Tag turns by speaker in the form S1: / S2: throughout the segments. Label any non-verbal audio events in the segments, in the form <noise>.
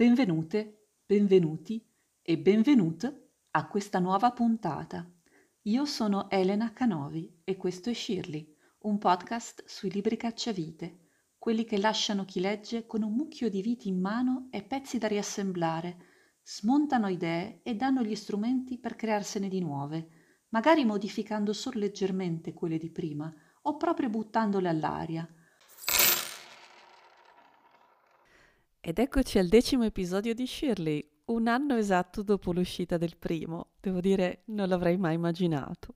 S1: Benvenute, benvenuti e benvenute a questa nuova puntata. Io sono Elena Canovi e questo è Shirley, un podcast sui libri cacciavite, quelli che lasciano chi legge con un mucchio di viti in mano e pezzi da riassemblare, smontano idee e danno gli strumenti per crearsene di nuove, magari modificando solo leggermente quelle di prima o proprio buttandole all'aria
S2: Ed eccoci al decimo episodio di Shirley, un anno esatto dopo l'uscita del primo. Devo dire, non l'avrei mai immaginato.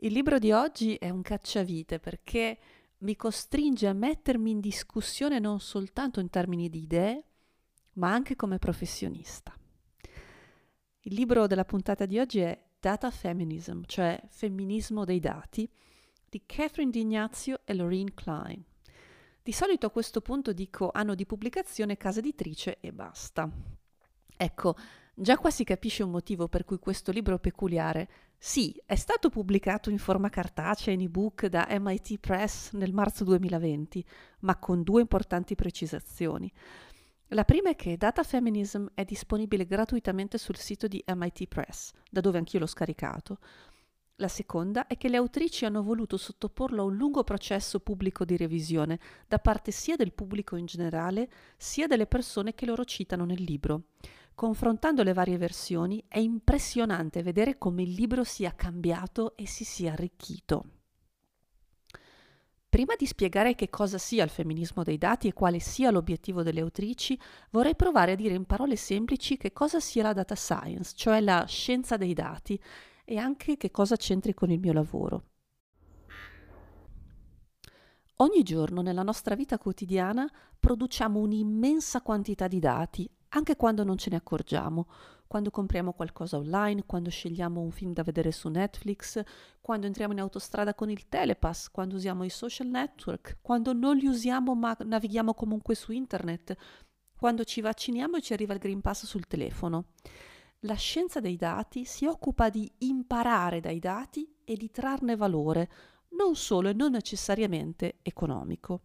S2: Il libro di oggi è un cacciavite perché mi costringe a mettermi in discussione non soltanto in termini di idee, ma anche come professionista. Il libro della puntata di oggi è Data Feminism, cioè Femminismo dei dati, di Catherine D'Ignazio e Lorraine Klein. Di solito a questo punto dico anno di pubblicazione, casa editrice e basta. Ecco, già qua si capisce un motivo per cui questo libro peculiare, sì, è stato pubblicato in forma cartacea in ebook da MIT Press nel marzo 2020, ma con due importanti precisazioni. La prima è che Data Feminism è disponibile gratuitamente sul sito di MIT Press, da dove anch'io l'ho scaricato. La seconda è che le autrici hanno voluto sottoporlo a un lungo processo pubblico di revisione da parte sia del pubblico in generale sia delle persone che loro citano nel libro. Confrontando le varie versioni è impressionante vedere come il libro sia cambiato e si sia arricchito. Prima di spiegare che cosa sia il femminismo dei dati e quale sia l'obiettivo delle autrici, vorrei provare a dire in parole semplici che cosa sia la data science, cioè la scienza dei dati, e anche che cosa c'entri con il mio lavoro. Ogni giorno nella nostra vita quotidiana produciamo un'immensa quantità di dati, anche quando non ce ne accorgiamo, quando compriamo qualcosa online, quando scegliamo un film da vedere su Netflix, quando entriamo in autostrada con il telepass, quando usiamo i social network, quando non li usiamo ma navighiamo comunque su internet, quando ci vacciniamo e ci arriva il Green Pass sul telefono la scienza dei dati si occupa di imparare dai dati e di trarne valore, non solo e non necessariamente economico.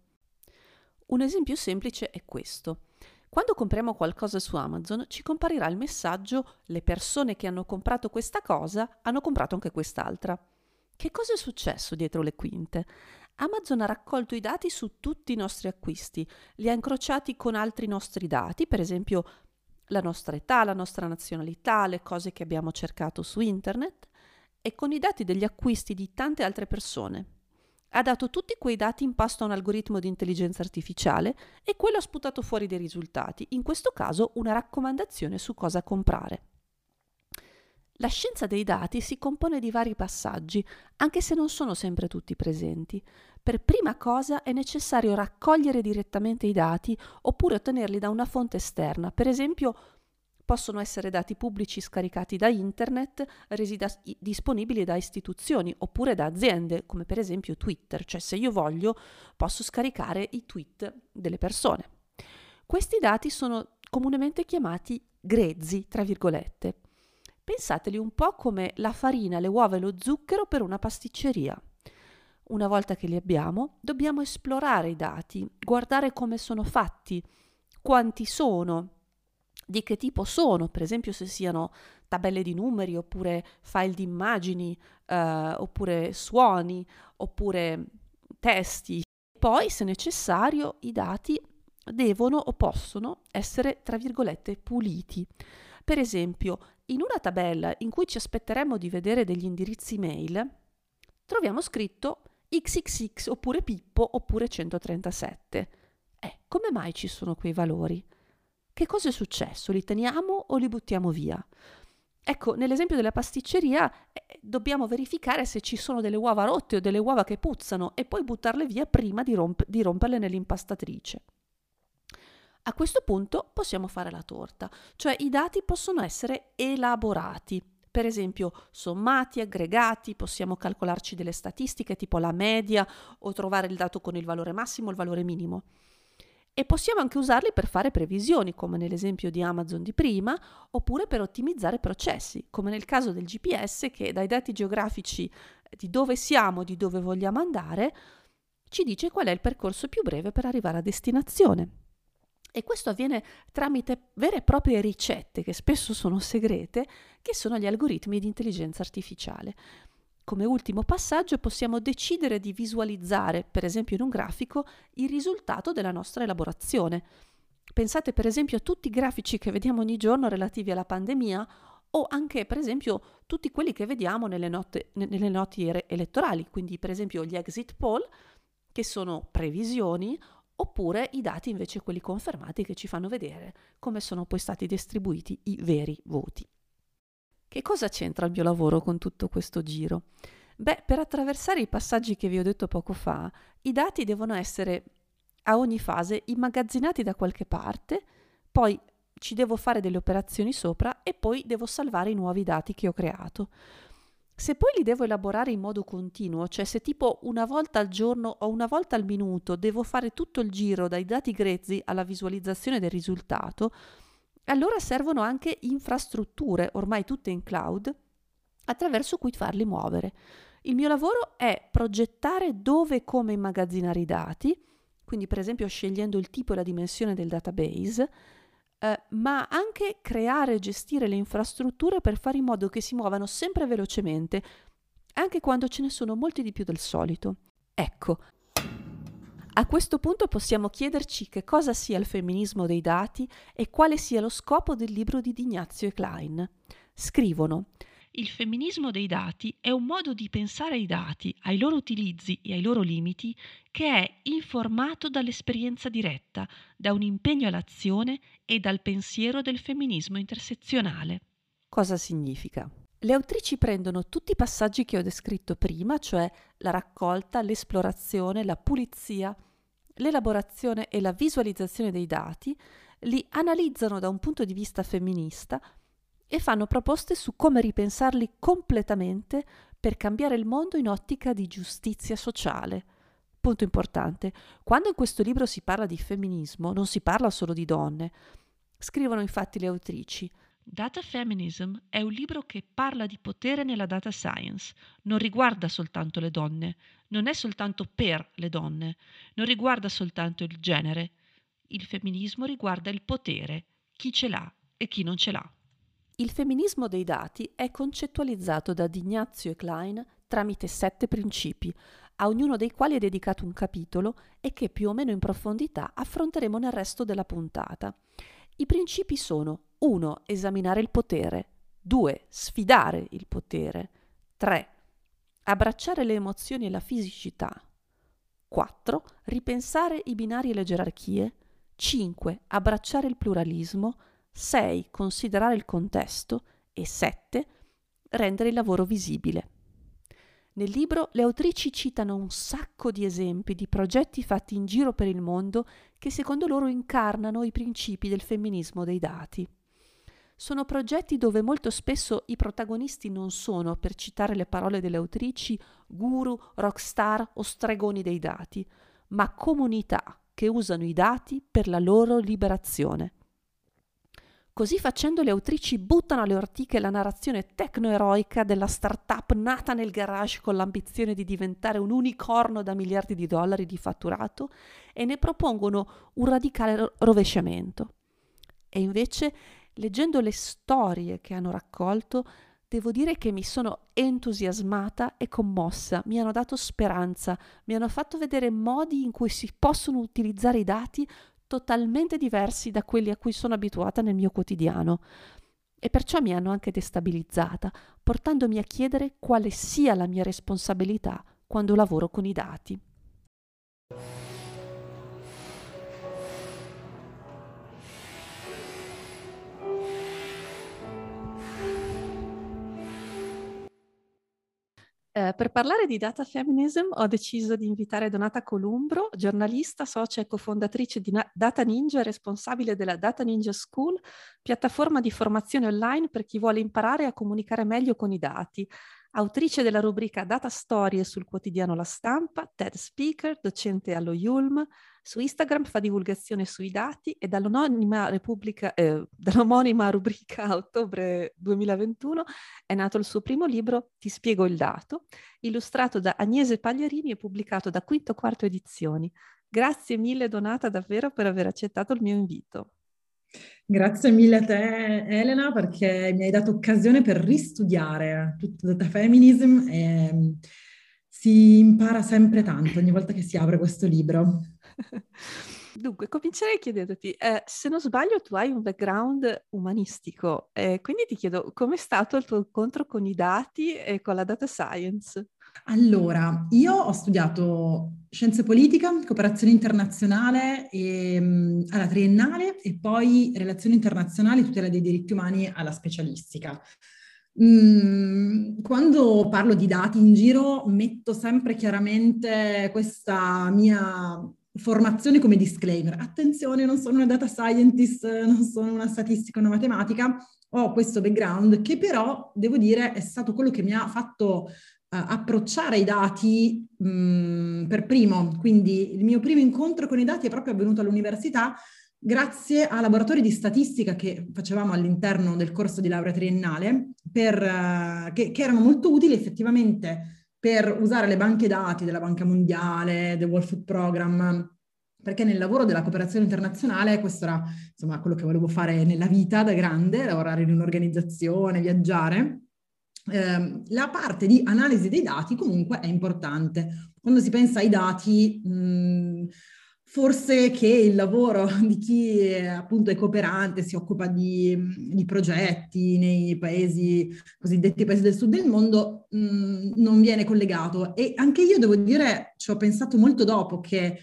S2: Un esempio semplice è questo. Quando compriamo qualcosa su Amazon ci comparirà il messaggio le persone che hanno comprato questa cosa hanno comprato anche quest'altra. Che cosa è successo dietro le quinte? Amazon ha raccolto i dati su tutti i nostri acquisti, li ha incrociati con altri nostri dati, per esempio la nostra età, la nostra nazionalità, le cose che abbiamo cercato su internet e con i dati degli acquisti di tante altre persone. Ha dato tutti quei dati in pasto a un algoritmo di intelligenza artificiale e quello ha sputato fuori dei risultati, in questo caso una raccomandazione su cosa comprare. La scienza dei dati si compone di vari passaggi, anche se non sono sempre tutti presenti. Per prima cosa è necessario raccogliere direttamente i dati oppure ottenerli da una fonte esterna, per esempio possono essere dati pubblici scaricati da internet, resi disponibili da istituzioni oppure da aziende, come per esempio Twitter, cioè se io voglio posso scaricare i tweet delle persone. Questi dati sono comunemente chiamati grezzi, tra virgolette. Pensateli un po' come la farina, le uova e lo zucchero per una pasticceria. Una volta che li abbiamo, dobbiamo esplorare i dati, guardare come sono fatti, quanti sono, di che tipo sono, per esempio se siano tabelle di numeri oppure file di immagini, eh, oppure suoni, oppure testi. Poi, se necessario, i dati devono o possono essere, tra virgolette, puliti. Per esempio, in una tabella in cui ci aspetteremmo di vedere degli indirizzi mail, troviamo scritto XXX oppure Pippo oppure 137. Eh, come mai ci sono quei valori? Che cosa è successo? Li teniamo o li buttiamo via? Ecco, nell'esempio della pasticceria eh, dobbiamo verificare se ci sono delle uova rotte o delle uova che puzzano e poi buttarle via prima di, romp- di romperle nell'impastatrice. A questo punto possiamo fare la torta, cioè i dati possono essere elaborati, per esempio sommati, aggregati, possiamo calcolarci delle statistiche tipo la media o trovare il dato con il valore massimo o il valore minimo. E possiamo anche usarli per fare previsioni, come nell'esempio di Amazon di prima, oppure per ottimizzare processi, come nel caso del GPS che dai dati geografici di dove siamo, di dove vogliamo andare, ci dice qual è il percorso più breve per arrivare a destinazione. E questo avviene tramite vere e proprie ricette, che spesso sono segrete, che sono gli algoritmi di intelligenza artificiale. Come ultimo passaggio possiamo decidere di visualizzare, per esempio in un grafico, il risultato della nostra elaborazione. Pensate per esempio a tutti i grafici che vediamo ogni giorno relativi alla pandemia o anche per esempio tutti quelli che vediamo nelle, note, nelle noti elettorali, quindi per esempio gli exit poll, che sono previsioni, oppure i dati invece quelli confermati che ci fanno vedere come sono poi stati distribuiti i veri voti. Che cosa c'entra il mio lavoro con tutto questo giro? Beh, per attraversare i passaggi che vi ho detto poco fa, i dati devono essere a ogni fase immagazzinati da qualche parte, poi ci devo fare delle operazioni sopra e poi devo salvare i nuovi dati che ho creato. Se poi li devo elaborare in modo continuo, cioè se tipo una volta al giorno o una volta al minuto devo fare tutto il giro dai dati grezzi alla visualizzazione del risultato, allora servono anche infrastrutture, ormai tutte in cloud, attraverso cui farli muovere. Il mio lavoro è progettare dove e come immagazzinare i dati, quindi per esempio scegliendo il tipo e la dimensione del database, eh, ma anche creare e gestire le infrastrutture per fare in modo che si muovano sempre velocemente, anche quando ce ne sono molti di più del solito. Ecco, a questo punto possiamo chiederci che cosa sia il femminismo dei dati e quale sia lo scopo del libro di Dignazio e Klein. Scrivono il femminismo dei dati è un modo di pensare ai dati, ai loro utilizzi e ai loro limiti che è informato dall'esperienza diretta, da un impegno all'azione e dal pensiero del femminismo intersezionale. Cosa significa? Le autrici prendono tutti i passaggi che ho descritto prima, cioè la raccolta, l'esplorazione, la pulizia, l'elaborazione e la visualizzazione dei dati, li analizzano da un punto di vista femminista e fanno proposte su come ripensarli completamente per cambiare il mondo in ottica di giustizia sociale. Punto importante, quando in questo libro si parla di femminismo non si parla solo di donne. Scrivono infatti le autrici. Data Feminism è un libro che parla di potere nella data science, non riguarda soltanto le donne, non è soltanto per le donne, non riguarda soltanto il genere. Il femminismo riguarda il potere, chi ce l'ha e chi non ce l'ha. Il femminismo dei dati è concettualizzato da Dignazio e Klein tramite sette principi, a ognuno dei quali è dedicato un capitolo e che più o meno in profondità affronteremo nel resto della puntata. I principi sono 1. Esaminare il potere, 2. Sfidare il potere, 3. Abbracciare le emozioni e la fisicità, 4. Ripensare i binari e le gerarchie, 5. Abbracciare il pluralismo, 6. Considerare il contesto e 7. Rendere il lavoro visibile. Nel libro le autrici citano un sacco di esempi di progetti fatti in giro per il mondo che secondo loro incarnano i principi del femminismo dei dati. Sono progetti dove molto spesso i protagonisti non sono, per citare le parole delle autrici, guru, rockstar o stregoni dei dati, ma comunità che usano i dati per la loro liberazione. Così facendo le autrici buttano alle ortiche la narrazione tecnoeroica della startup nata nel garage con l'ambizione di diventare un unicorno da miliardi di dollari di fatturato e ne propongono un radicale rovesciamento. E invece, leggendo le storie che hanno raccolto, devo dire che mi sono entusiasmata e commossa, mi hanno dato speranza, mi hanno fatto vedere modi in cui si possono utilizzare i dati totalmente diversi da quelli a cui sono abituata nel mio quotidiano e perciò mi hanno anche destabilizzata, portandomi a chiedere quale sia la mia responsabilità quando lavoro con i dati. Eh, per parlare di data feminism ho deciso di invitare Donata Columbro, giornalista, socia e cofondatrice di Data Ninja e responsabile della Data Ninja School, piattaforma di formazione online per chi vuole imparare a comunicare meglio con i dati. Autrice della rubrica Data Storie sul quotidiano La Stampa, TED Speaker, docente allo Yulm, su Instagram fa divulgazione sui dati e dall'omonima, eh, <laughs> dall'omonima rubrica ottobre 2021 è nato il suo primo libro Ti spiego il dato, illustrato da Agnese Pagliarini e pubblicato da Quinto Quarto Edizioni. Grazie mille Donata davvero per aver accettato il mio invito.
S3: Grazie mille a te Elena perché mi hai dato occasione per ristudiare tutto data feminism e mm, si impara sempre tanto ogni volta che si apre questo libro. <laughs>
S2: Dunque, comincerei chiedendoti, eh, se non sbaglio tu hai un background umanistico, eh, quindi ti chiedo com'è stato il tuo incontro con i dati e con la data science?
S3: Allora, io ho studiato scienze politica, cooperazione internazionale e, um, alla triennale e poi relazioni internazionali, tutela dei diritti umani alla specialistica. Mm, quando parlo di dati in giro metto sempre chiaramente questa mia formazione come disclaimer. Attenzione, non sono una data scientist, non sono una statistica, una matematica, ho questo background che però, devo dire, è stato quello che mi ha fatto approcciare i dati mh, mm, per primo. Quindi il mio primo incontro con i dati è proprio avvenuto all'università grazie a laboratori di statistica che facevamo all'interno del corso di laurea triennale, per, uh, che, che erano molto utili effettivamente per usare le banche dati della Banca Mondiale, del World Food Program, perché nel lavoro della cooperazione internazionale questo era insomma quello che volevo fare nella vita da grande, lavorare in un'organizzazione, viaggiare. Eh, la parte di analisi dei dati comunque è importante. Quando si pensa ai dati, mh, forse che il lavoro <laughs> di chi è, appunto è cooperante, si occupa di, di, progetti nei paesi cosiddetti paesi del sud del mondo, mh, non viene collegato. E anche io devo dire, ci ho pensato molto dopo che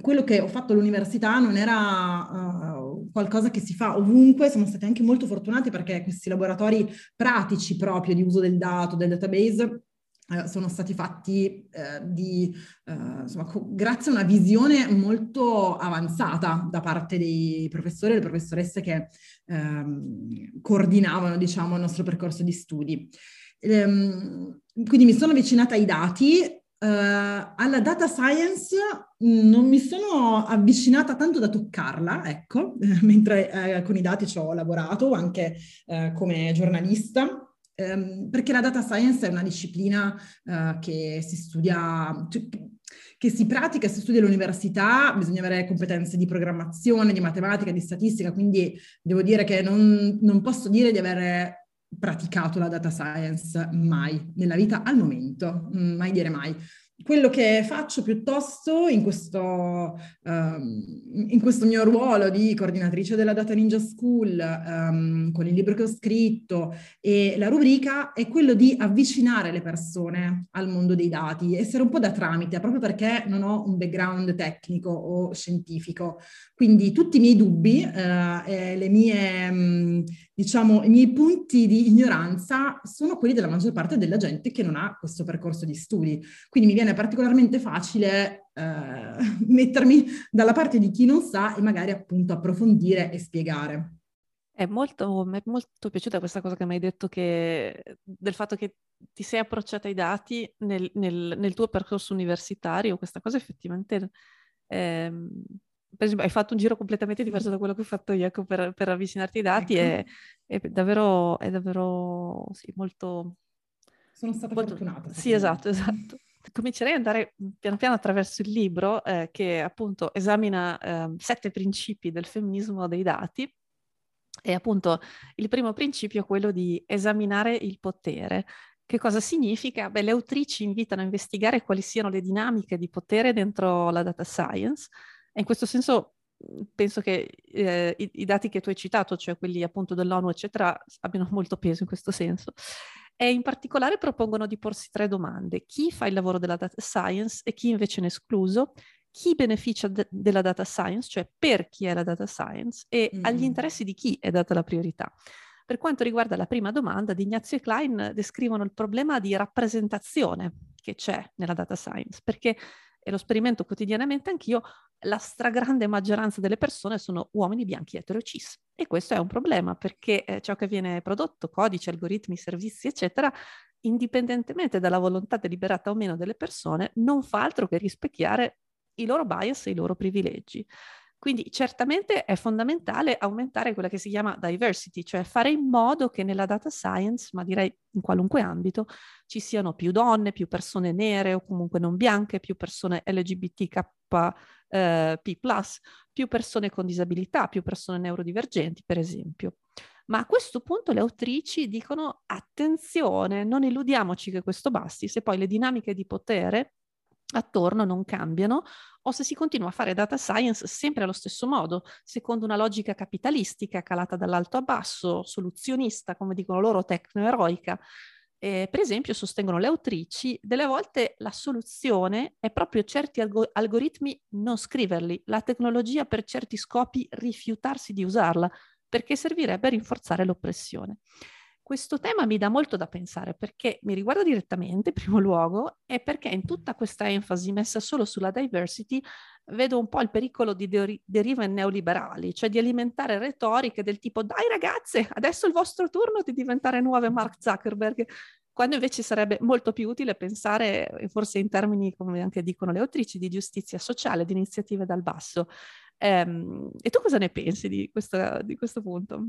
S3: quello che ho fatto all'università non era uh, qualcosa che si fa ovunque, siamo stati anche molto fortunati perché questi laboratori pratici proprio di uso del dato, del database, eh, sono stati fatti eh, di, eh, insomma, co- grazie a una visione molto avanzata da parte dei professori e le professoresse che ehm, coordinavano diciamo, il nostro percorso di studi. Ehm, quindi mi sono avvicinata ai dati, Uh, alla data science non mi sono avvicinata tanto da toccarla, ecco, <laughs> mentre eh, con i dati ci ho lavorato anche eh, come giornalista ehm, perché la data science è una disciplina eh, che si studia, cioè, che si pratica, si studia all'università, bisogna avere competenze di programmazione, di matematica, di statistica, quindi devo dire che non, non posso dire di avere praticato la data science mai nella vita al momento, mm, mai dire mai. Quello che faccio piuttosto in questo, um, in questo, mio ruolo di coordinatrice della Data Ninja School, um, con il libro che ho scritto e la rubrica, è quello di avvicinare le persone al mondo dei dati, essere un po' da tramite, proprio perché non ho un background tecnico o scientifico. Quindi tutti i miei dubbi uh, e mie... Um, diciamo, i miei punti di ignoranza sono quelli della maggior parte della gente che non ha questo percorso di studi. Quindi mi viene particolarmente facile eh, <laughs> mettermi dalla parte di chi non sa e magari appunto approfondire e spiegare.
S2: È molto, mi è molto piaciuta questa cosa che mi hai detto che, del fatto che ti sei approcciata ai dati nel, nel, nel tuo percorso universitario. Questa cosa effettivamente ehm, per esempio, hai fatto un giro completamente diverso da quello che ho fatto io ecco, per, per, avvicinarti ai dati ecco. e è davvero, è davvero sì, molto...
S3: Sono stata molto... fortunata.
S2: Sì, esatto, esatto. Comincerei ad andare piano piano attraverso il libro eh, che appunto esamina eh, sette principi del femminismo dei dati e appunto il primo principio è quello di esaminare il potere. Che cosa significa? Beh, le autrici invitano a investigare quali siano le dinamiche di potere dentro la data science e in questo senso mhmm, penso che eh, i, i, dati che tu hai citato, cioè quelli appunto dell'ONU, eccetera, abbiano molto peso in questo senso. E in particolare propongono di porsi tre domande. Chi fa il lavoro della data science e chi invece ne è escluso? Chi beneficia de- della data science, cioè per chi è la data science e mm. agli interessi di chi è data la priorità. Per quanto riguarda la prima domanda, di Ignazio e Klein descrivono il problema di rappresentazione che c'è nella data science, perché e lo sperimento quotidianamente anch'io, la stragrande maggioranza delle persone sono uomini bianchi etero cis. E questo è un problema perché eh, ciò che viene prodotto, codici, algoritmi, servizi, eccetera, indipendentemente dalla volontà deliberata o meno delle persone, non fa altro che rispecchiare i loro bias e i loro privilegi. Quindi certamente è fondamentale aumentare quella che si chiama diversity, cioè fare in modo che nella data science, ma direi in qualunque ambito, ci siano più donne, più persone nere o comunque non bianche, più persone LGBTQ eh, più persone con disabilità, più persone neurodivergenti, per esempio. Ma a questo punto le autrici dicono attenzione, non illudiamoci che questo basti, se poi le dinamiche di potere attorno non cambiano o se si continua a fare data science sempre allo stesso modo, secondo una logica capitalistica calata dall'alto a basso, soluzionista, come dicono loro, tecno-eroica. Eh, per esempio, sostengono le autrici, delle volte la soluzione è proprio certi alg- algoritmi non scriverli, la tecnologia per certi scopi rifiutarsi di usarla, perché servirebbe a rinforzare l'oppressione. Questo tema mi dà molto da pensare perché mi riguarda direttamente, in primo luogo, e perché in tutta questa enfasi messa solo sulla diversity vedo un po' il pericolo di de- derive neoliberali, cioè di alimentare retoriche del tipo dai ragazze, adesso è il vostro turno di diventare nuove Mark Zuckerberg, quando invece sarebbe molto più utile pensare, forse in termini, come anche dicono le autrici, di giustizia sociale, di iniziative dal basso. Ehm, e tu cosa ne pensi di, questa, di questo punto?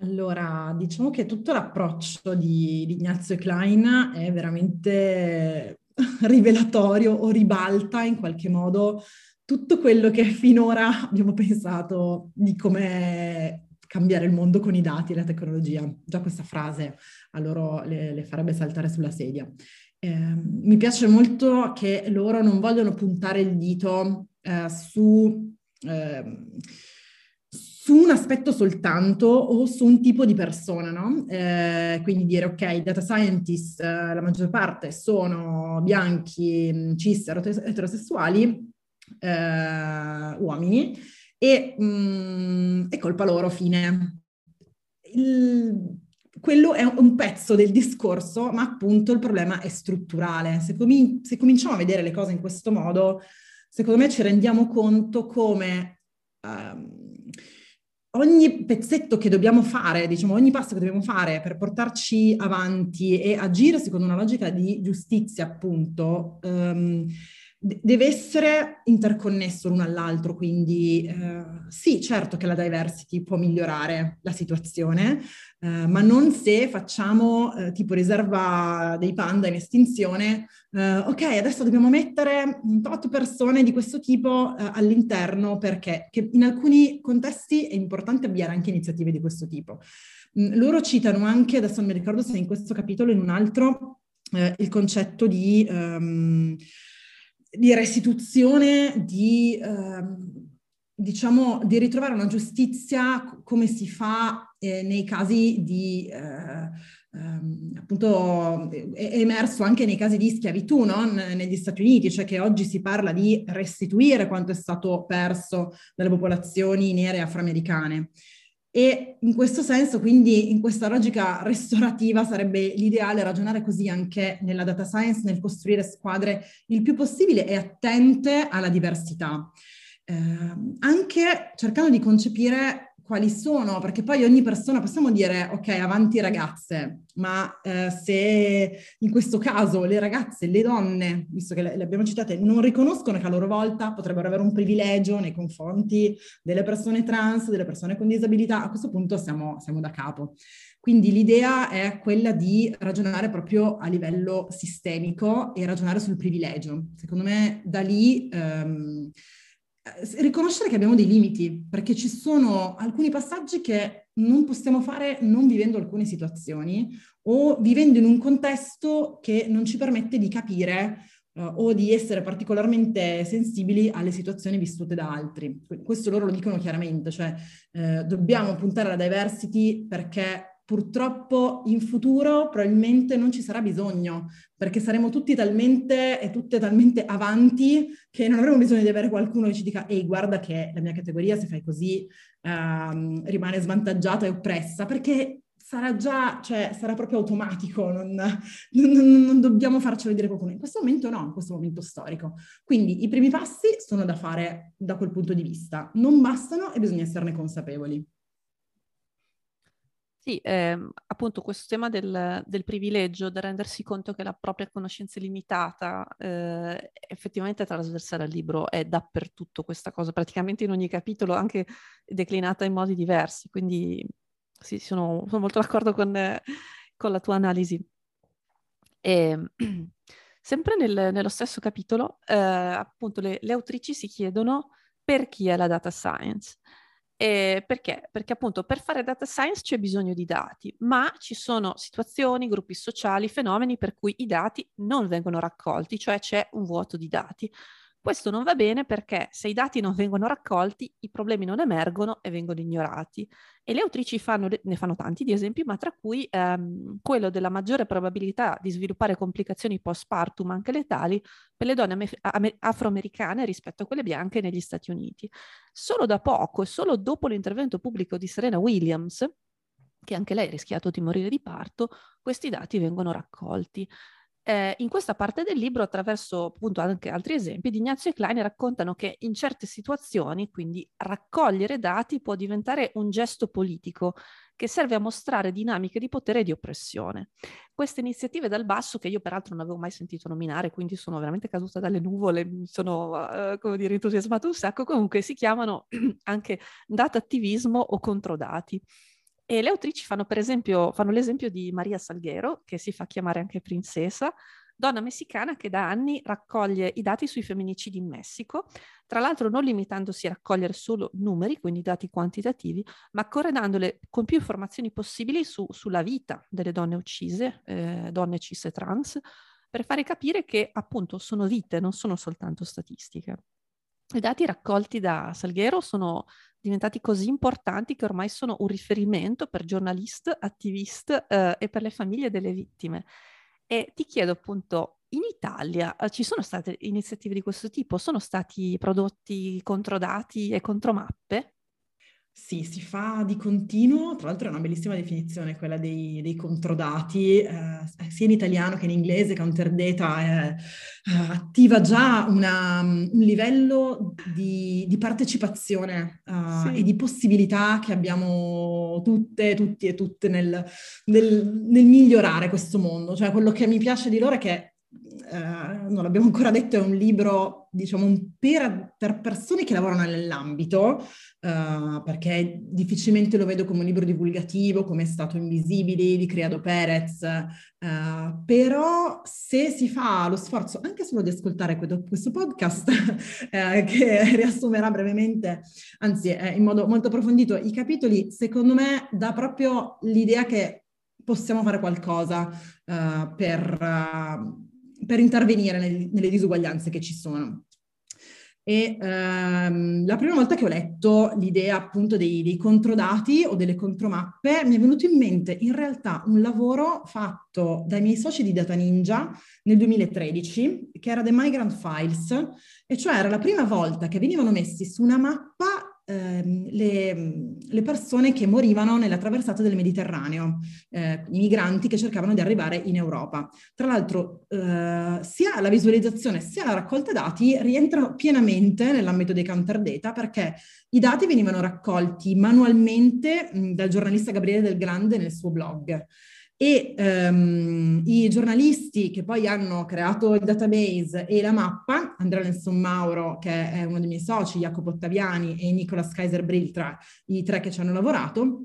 S3: Allora, diciamo che tutto l'approccio di, di Ignazio Klein è veramente <laughs> rivelatorio o ribalta in qualche modo tutto quello che finora abbiamo pensato di come cambiare il mondo con i dati e la tecnologia. Già questa frase a loro le, le farebbe saltare sulla sedia. Eh, mi piace molto che loro non vogliono puntare il dito eh, su... Eh, su un aspetto soltanto o su un tipo di persona, no? Eh, quindi dire, ok, data scientist, eh, la maggior parte sono bianchi, mm, cis, eterosessuali, eh, uomini, e mh, mm, è colpa loro, fine. Il, quello è un pezzo del discorso, ma appunto il problema è strutturale. Se, comin- se cominciamo a vedere le cose in questo modo, secondo me ci rendiamo conto come... Um, ogni pezzetto che dobbiamo fare, diciamo ogni passo che dobbiamo fare per portarci avanti e agire secondo una logica di giustizia, appunto, um, deve essere interconnesso l'uno all'altro, quindi eh, sì, certo che la diversity può migliorare la situazione, eh, ma non se facciamo eh, tipo riserva dei panda in estinzione, eh, ok, adesso dobbiamo mettere un tot persone di questo tipo eh, all'interno perché in alcuni contesti è importante avviare anche iniziative di questo tipo. Mm, loro citano anche, adesso non mi ricordo se in questo capitolo o in un altro, eh, il concetto di... Um, di restituzione, di, eh, diciamo, di ritrovare una giustizia come si fa eh, nei casi di, ehm, appunto, è emerso anche nei casi di schiavitù no? negli Stati Uniti, cioè che oggi si parla di restituire quanto è stato perso dalle popolazioni nere afroamericane. E in questo senso, quindi, in questa logica restaurativa sarebbe l'ideale ragionare così anche nella data science, nel costruire squadre il più possibile e attente alla diversità. Eh, anche cercando di concepire quali sono, perché poi ogni persona possiamo dire ok, avanti ragazze, ma eh, se in questo caso le ragazze, le donne, visto che le, abbiamo citate, non riconoscono che a loro volta potrebbero avere un privilegio nei confronti delle persone trans, delle persone con disabilità, a questo punto siamo, siamo da capo. Quindi l'idea è quella di ragionare proprio a livello sistemico e ragionare sul privilegio. Secondo me da lì... Um, eh, riconoscere che abbiamo dei limiti, perché ci sono alcuni passaggi che non possiamo fare non vivendo alcune situazioni o vivendo in un contesto che non ci permette di capire uh, o di essere particolarmente sensibili alle situazioni vissute da altri. Questo loro lo dicono chiaramente, cioè uh, dobbiamo puntare alla diversity perché purtroppo in futuro probabilmente non ci sarà bisogno, perché saremo tutti talmente e tutte talmente avanti che non avremo bisogno di avere qualcuno che ci dica ehi guarda che la mia categoria se fai così um, rimane svantaggiata e oppressa, perché sarà già, cioè sarà proprio automatico, non, non, non dobbiamo farcelo dire qualcuno. In questo momento no, in questo momento storico. Quindi i primi passi sono da fare da quel punto di vista, non bastano e bisogna esserne consapevoli.
S2: Sì, ehm, appunto questo tema del, del, privilegio, del rendersi conto che la propria conoscenza è limitata, eh, effettivamente è trasversale al libro, è dappertutto questa cosa, praticamente in ogni capitolo, anche declinata in modi diversi, quindi sì, sono, sono molto d'accordo con, con, la tua analisi. E, ehm, <clears throat> Sempre nel, nello stesso capitolo, eh, appunto, le, le autrici si chiedono per chi è la data science. Eh, perché? Perché appunto per fare data science c'è bisogno di dati, ma ci sono situazioni, gruppi sociali, fenomeni per cui i dati non vengono raccolti, cioè c'è un vuoto di dati. Questo non va bene perché se i dati non vengono raccolti, i problemi non emergono e vengono ignorati. E le autrici fanno, ne fanno tanti di esempi, ma tra cui ehm, quello della maggiore probabilità di sviluppare complicazioni postpartum anche letali per le donne afroamericane rispetto a quelle bianche negli Stati Uniti. Solo da poco solo dopo l'intervento pubblico di Serena Williams, che anche lei ha rischiato di morire di parto, questi dati vengono raccolti. Eh, in questa parte del libro, attraverso appunto anche altri esempi, Ignazio e Klein raccontano che in certe situazioni, quindi raccogliere dati può diventare un gesto politico che serve a mostrare dinamiche di potere e di oppressione. Queste iniziative dal basso, che io peraltro non avevo mai sentito nominare, quindi sono veramente caduta dalle nuvole, mi sono, uh, come dire, entusiasmata un sacco, comunque si chiamano <clears throat> anche data attivismo o controdati. E le autrici fanno per esempio, fanno l'esempio di Maria Salguero, che si fa chiamare anche princesa, donna messicana che da anni raccoglie i dati sui femminicidi in Messico, tra l'altro non limitandosi a raccogliere solo numeri, quindi dati quantitativi, ma corredandole con più informazioni possibili su, sulla vita delle donne uccise, eh, donne cis e trans, per fare capire che appunto sono vite, non sono soltanto statistiche. I dati raccolti da Salguero sono diventati così importanti che ormai sono un riferimento per giornalisti, attivisti eh, e per le famiglie delle vittime. E ti chiedo appunto, in Italia eh, ci sono state iniziative di questo tipo? Sono stati prodotti controdati e contromappe?
S3: Sì, si fa di continuo, tra l'altro è una bellissima definizione quella dei, dei controdati, eh, sia in italiano che in inglese, counter data eh, attiva già una, un livello di, di partecipazione uh, sì. e di possibilità che abbiamo tutte, tutti e tutte nel, nel, nel migliorare questo mondo. Cioè quello che mi piace di loro è che Uh, non l'abbiamo ancora detto, è un libro, diciamo, per, per persone che lavorano nell'ambito, uh, perché difficilmente lo vedo come un libro divulgativo, come è stato Invisibili di Criado Perez, uh, però se si fa lo sforzo anche solo di ascoltare questo podcast, <laughs> che <laughs> riassumerà brevemente, anzi in modo molto approfondito, i capitoli, secondo me dà proprio l'idea che possiamo fare qualcosa per per intervenire nel, nelle disuguaglianze che ci sono. E ehm, la prima volta che ho letto l'idea appunto dei, dei, controdati o delle contromappe mi è venuto in mente in realtà un lavoro fatto dai miei soci di Data Ninja nel 2013 che era The Migrant Files e cioè era la prima volta che venivano messi su una mappa ehm, le, le, persone che morivano nella traversata del Mediterraneo, eh, i migranti che cercavano di arrivare in Europa. Tra l'altro, eh, sia la visualizzazione sia la raccolta dati rientrano pienamente nell'ambito dei counter data perché i dati venivano raccolti manualmente mh, dal giornalista Gabriele Del Grande nel suo blog e um, i giornalisti che poi hanno creato il database e la mappa, Andrea Nelson Mauro che è uno dei miei soci, Jacopo Ottaviani e Nicolas Kaiser Brill, tra i tre che ci hanno lavorato,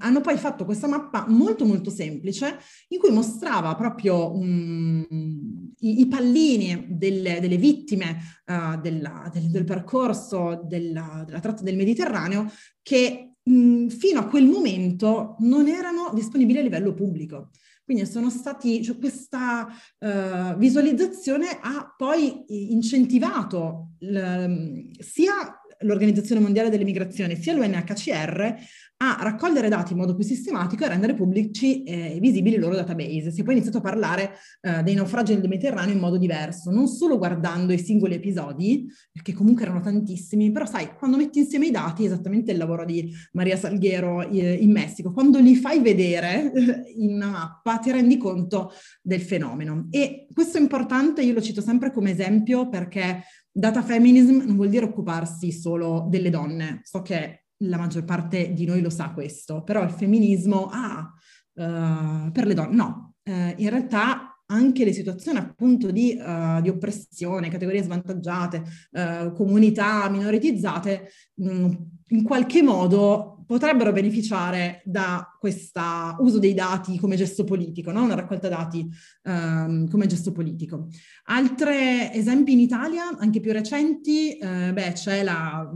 S3: hanno poi fatto questa mappa molto molto semplice in cui mostrava proprio um, i, i, pallini delle, delle vittime uh, della, del, del, percorso della, della tratta del Mediterraneo che mh, fino a quel momento non erano disponibili a livello pubblico. Quindi sono stati, cioè questa uh, visualizzazione ha poi incentivato l, sia l'Organizzazione Mondiale delle Migrazioni sia l'UNHCR a raccogliere dati in modo più sistematico e rendere pubblici e eh, visibili i loro database. Si è poi iniziato a parlare eh, dei naufragi nel Mediterraneo in modo diverso, non solo guardando i singoli episodi, perché comunque erano tantissimi, però sai, quando metti insieme i dati, esattamente il lavoro di Maria Salguero eh, in Messico, quando li fai vedere eh, in una mappa ti rendi conto del fenomeno. E questo è importante, io lo cito sempre come esempio perché data feminism non vuol dire occuparsi solo delle donne. So che la maggior parte di noi lo sa questo, però il femminismo, ah, uh, per le donne, no, uh, in realtà anche le situazioni appunto di, uh, di oppressione, categorie svantaggiate, comunità minoritizzate, mh, mm, in qualche modo potrebbero beneficiare da questo uso dei dati come gesto politico, no? una raccolta dati um, come gesto politico. Altri esempi in Italia, anche più recenti, eh, beh, c'è la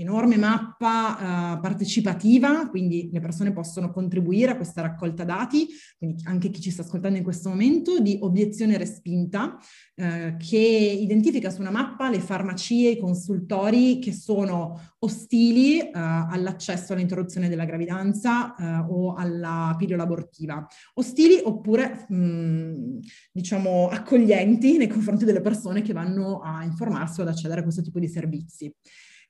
S3: enorme mappa uh, partecipativa, quindi le persone possono contribuire a questa raccolta dati, quindi anche chi ci sta ascoltando in questo momento, di obiezione respinta, uh, che identifica su una mappa le farmacie, i consultori che sono ostili uh, all'accesso all'interruzione della gravidanza o alla pillola abortiva. Ostili oppure, mh, mm, diciamo, accoglienti nei confronti delle persone che vanno a informarsi o ad accedere a questo tipo di servizi.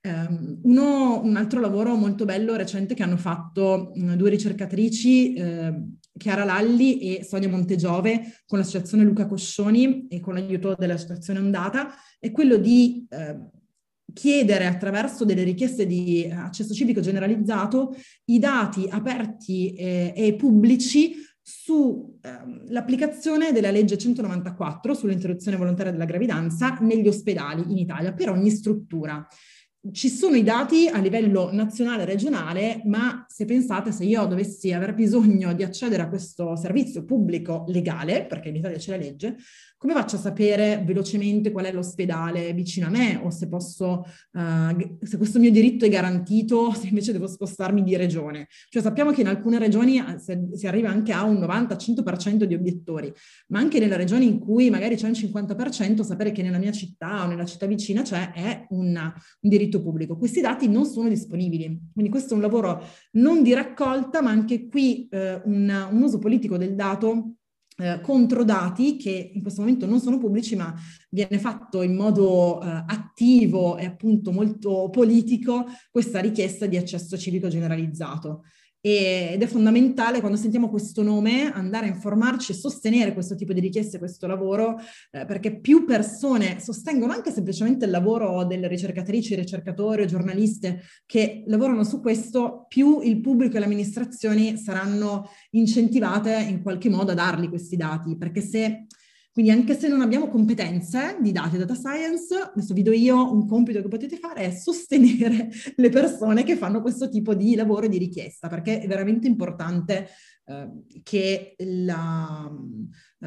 S3: Um, uno, un altro lavoro molto bello recente che hanno fatto um, due ricercatrici, eh, Chiara Lalli e Sonia Montegiove, con l'associazione Luca Coscioni e con l'aiuto dell'associazione Ondata, è quello di eh, chiedere attraverso delle richieste di accesso civico generalizzato i dati aperti eh, e pubblici sull'applicazione ehm, della legge 194 sull'interruzione volontaria della gravidanza negli ospedali in Italia per ogni struttura ci sono i dati a livello nazionale e regionale, ma se pensate, se io dovessi aver bisogno di accedere a questo servizio pubblico legale, perché in Italia c'è la legge, come faccio a sapere velocemente qual è l'ospedale vicino a me o se posso, uh, se questo mio diritto è garantito, <laughs> se invece devo spostarmi di regione? Cioè sappiamo che in alcune regioni eh, si arriva anche a un 90-100% di obiettori, ma anche nelle regioni in cui magari c'è un 50%, sapere che nella mia città o nella città vicina c'è è una, un diritto pubblico. Questi dati non sono disponibili, quindi questo è un lavoro non di raccolta, ma anche qui eh, un, un uso politico del dato eh, contro dati che in questo momento non sono pubblici, ma viene fatto in modo eh, attivo e appunto molto politico questa richiesta di accesso civico generalizzato ed è fondamentale quando sentiamo questo nome andare a informarci e sostenere questo tipo di richieste, questo lavoro, eh, perché più persone sostengono anche semplicemente il lavoro delle ricercatrici, ricercatori o giornaliste che lavorano su questo, più il pubblico e le amministrazioni saranno incentivate in qualche modo a darli questi dati, perché se quindi anche se non abbiamo competenze di dati data science, adesso vi do io un compito che potete fare è sostenere le persone che fanno questo tipo di lavoro e di richiesta, perché è veramente importante eh, che la, uh,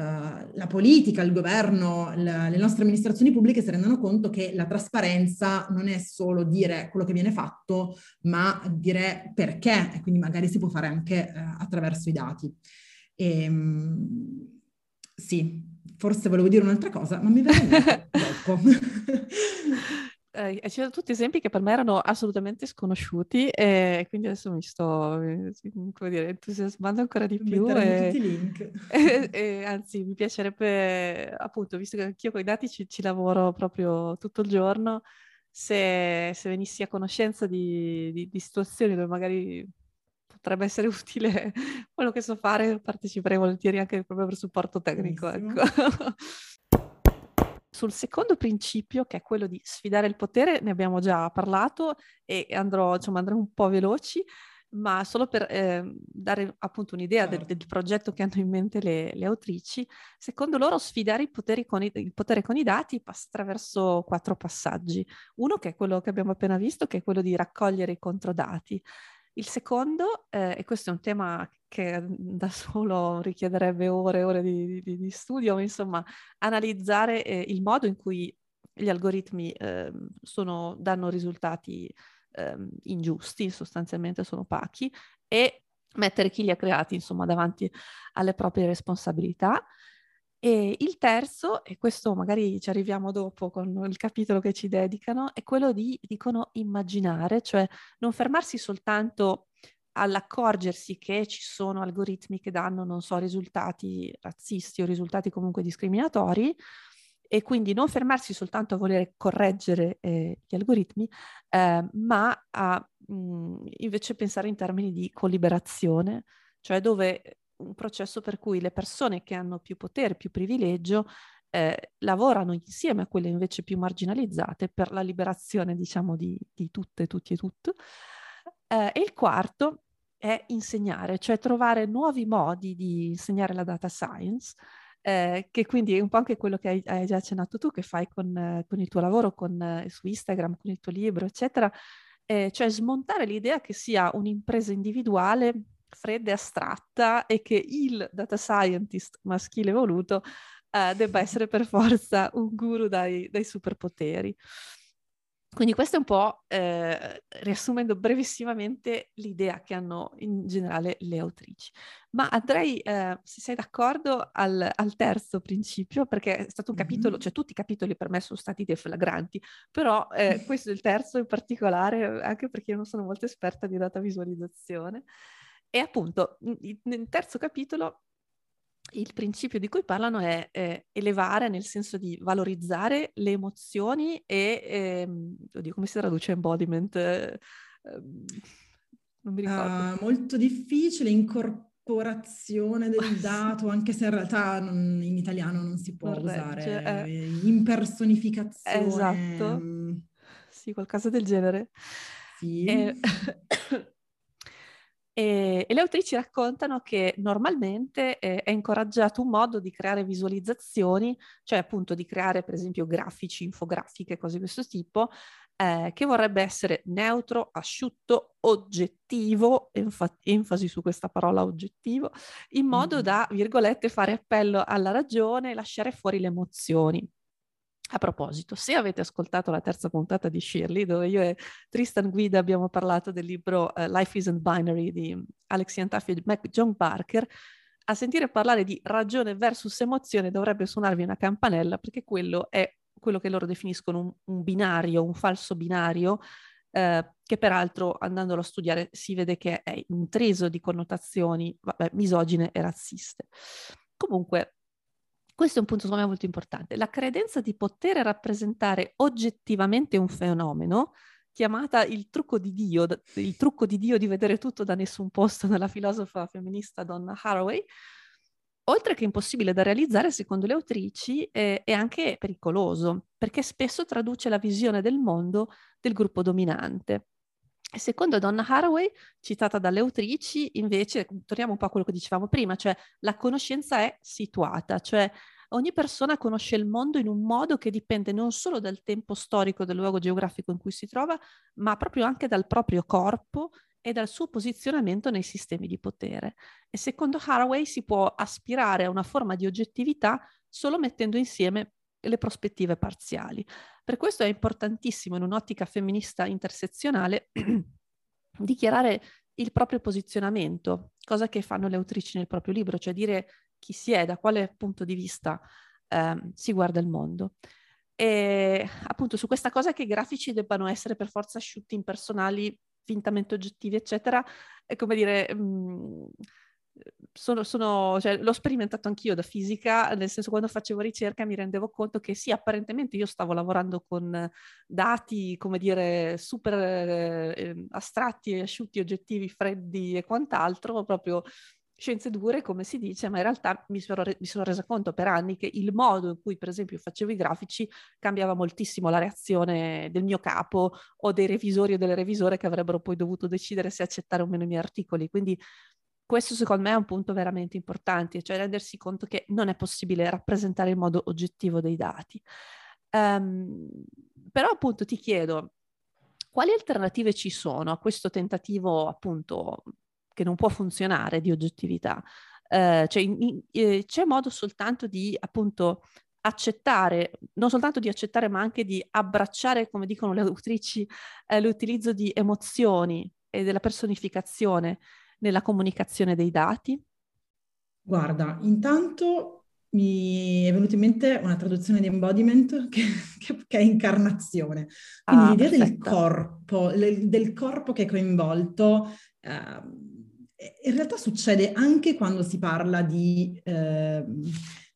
S3: la, politica, il governo, la, le nostre amministrazioni pubbliche si rendano conto che la trasparenza non è solo dire quello che viene fatto, ma dire perché, e quindi magari si può fare anche uh, attraverso i dati. E, um, sì, forse volevo dire un'altra cosa, ma mi verrà <laughs> dopo. <laughs>
S2: Eh, citato tutti esempi che per me erano assolutamente sconosciuti e quindi adesso mi sto come dire, entusiasmando ancora di più. E, tutti i link. <laughs> E, e, anzi, mi piacerebbe, appunto, visto che anch'io con i dati ci, ci lavoro proprio tutto il giorno, se, se venissi a conoscenza di, di, di situazioni dove magari potrebbe essere utile <laughs> quello che so fare, parteciperei volentieri anche proprio per supporto tecnico. Ecco. <laughs> Sul secondo principio, che è quello di sfidare il potere, ne abbiamo già parlato e andrò, insomma, andrò un po' veloci, ma solo per eh, dare appunto un'idea del, del, progetto che hanno in mente le, le autrici, secondo loro sfidare i con i, il potere con i dati passa attraverso quattro passaggi. Uno che è quello che abbiamo appena visto, che è quello di raccogliere i controdati. Il secondo, eh, e questo è un tema che <laughs> da solo richiederebbe ore e ore di, di, di studio, insomma, analizzare eh, il modo in cui gli algoritmi eh, sono, danno risultati ehm, ingiusti, sostanzialmente sono opachi, e mettere chi li ha creati, insomma, davanti alle proprie responsabilità. E il terzo, e questo magari ci arriviamo dopo con il capitolo che ci dedicano, è quello di, dicono, immaginare, cioè non fermarsi soltanto all'accorgersi che ci sono algoritmi che danno, non so, risultati razzisti o risultati comunque discriminatori, e quindi non fermarsi soltanto a voler correggere eh, gli algoritmi, eh, ma a mh, mm, invece pensare in termini di colliberazione, cioè dove un processo per cui le persone che hanno più potere, più privilegio, eh, lavorano insieme a quelle invece più marginalizzate per la liberazione, diciamo, di, di tutte, tutti e tutto. Eh, e il quarto è insegnare, cioè trovare nuovi modi di insegnare la data science, eh, che quindi è un po' anche quello che hai, hai già accennato tu, che fai con, con il tuo lavoro, con, su Instagram, con il tuo libro, eccetera, eh, cioè smontare l'idea che sia un'impresa individuale fredda e astratta e che il data scientist maschile voluto eh, debba <laughs> essere per forza un guru dai, dai superpoteri. Quindi questo è un po', eh, riassumendo brevissimamente, l'idea che hanno in generale le autrici. Ma andrei, eh, se sei d'accordo, al, al, terzo principio, perché è stato un capitolo, mm-hmm. cioè tutti i capitoli per me sono stati deflagranti, però eh, <laughs> questo è il terzo in particolare, anche perché io non sono molto esperta di data visualizzazione. E appunto, nel terzo capitolo il principio di cui parlano è eh, elevare nel senso di valorizzare le emozioni e, ehm, oddio, come si traduce embodiment? Eh,
S3: non mi ricordo. Uh, molto difficile, incorporazione del cioè, <laughs> dato, anche se in realtà non, in italiano non si può non usare. Eh. Impersonificazione.
S2: Esatto. Mm. Sì, qualcosa del genere.
S3: Sì. E, <coughs> <coughs>
S2: E, e, le autrici raccontano che normalmente eh, è incoraggiato un modo di creare visualizzazioni, cioè appunto di creare per esempio grafici, infografiche, cose di questo tipo, eh, che vorrebbe essere neutro, asciutto, oggettivo, enfa- enfasi su questa parola oggettivo, in modo da, virgolette, fare appello alla ragione e lasciare fuori le emozioni. A proposito, se avete ascoltato la terza puntata di Shirley, dove io e Tristan Guida abbiamo parlato del libro uh, Life Isn't Binary di Alex Yantaffi e Mac John Parker, a sentire parlare di ragione versus emozione dovrebbe suonarvi una campanella perché quello è quello che loro definiscono un, un binario, un falso binario, eh, che peraltro andandolo a studiare si vede che è intriso di connotazioni vabbè, misogine e razziste. Comunque, questo è un punto secondo me molto importante. La credenza di poter rappresentare oggettivamente un fenomeno, chiamata il trucco di Dio, il trucco di Dio di vedere tutto da nessun posto nella filosofa femminista Donna Haraway, oltre che impossibile da realizzare, secondo le autrici, eh, è anche pericoloso, perché spesso traduce la visione del mondo del gruppo dominante. Secondo Donna Haraway, citata dalle autrici, invece, torniamo un po' a quello che dicevamo prima, cioè la conoscenza è situata, cioè ogni persona conosce il mondo in un modo che dipende non solo dal tempo storico del luogo geografico in cui si trova, ma proprio anche dal proprio corpo e dal suo posizionamento nei sistemi di potere. E secondo Haraway si può aspirare a una forma di oggettività solo mettendo insieme le prospettive parziali. Per questo è importantissimo in un'ottica femminista intersezionale <clears throat> dichiarare il proprio posizionamento, cosa che fanno le autrici nel proprio libro, cioè dire chi si è, da quale punto di vista eh, si guarda il mondo. E appunto su questa cosa che i grafici debbano essere per forza asciutti, impersonali, fintamente oggettivi, eccetera, è come dire... Mh, mm, sono, sono, cioè, l'ho sperimentato anch'io da fisica, nel senso quando facevo ricerca mi rendevo conto che sì, apparentemente io stavo lavorando con dati, come dire, super eh, astratti asciutti, oggettivi, freddi e quant'altro, proprio scienze dure, come si dice, ma in realtà mi sono, re- mi sono resa conto per anni che il modo in cui, per esempio, facevo i grafici cambiava moltissimo la reazione del mio capo o dei revisori o delle revisore che avrebbero poi dovuto decidere se accettare o meno i miei articoli. Quindi questo secondo me è un punto veramente importante, cioè rendersi conto che non è possibile rappresentare in modo oggettivo dei dati. Um, però appunto ti chiedo, quali alternative ci sono a questo tentativo appunto che non può funzionare di oggettività? Uh, cioè, in, in, eh, c'è modo soltanto di appunto accettare, non soltanto di accettare, ma anche di abbracciare, come dicono le autrici, eh, l'utilizzo di emozioni e della personificazione nella comunicazione dei dati?
S3: Guarda, intanto mi è venuta in mente una traduzione di embodiment <laughs> che, che, che è incarnazione. Quindi ah, l'idea del corpo, del corpo che è coinvolto, eh, in realtà succede anche quando si parla di, eh,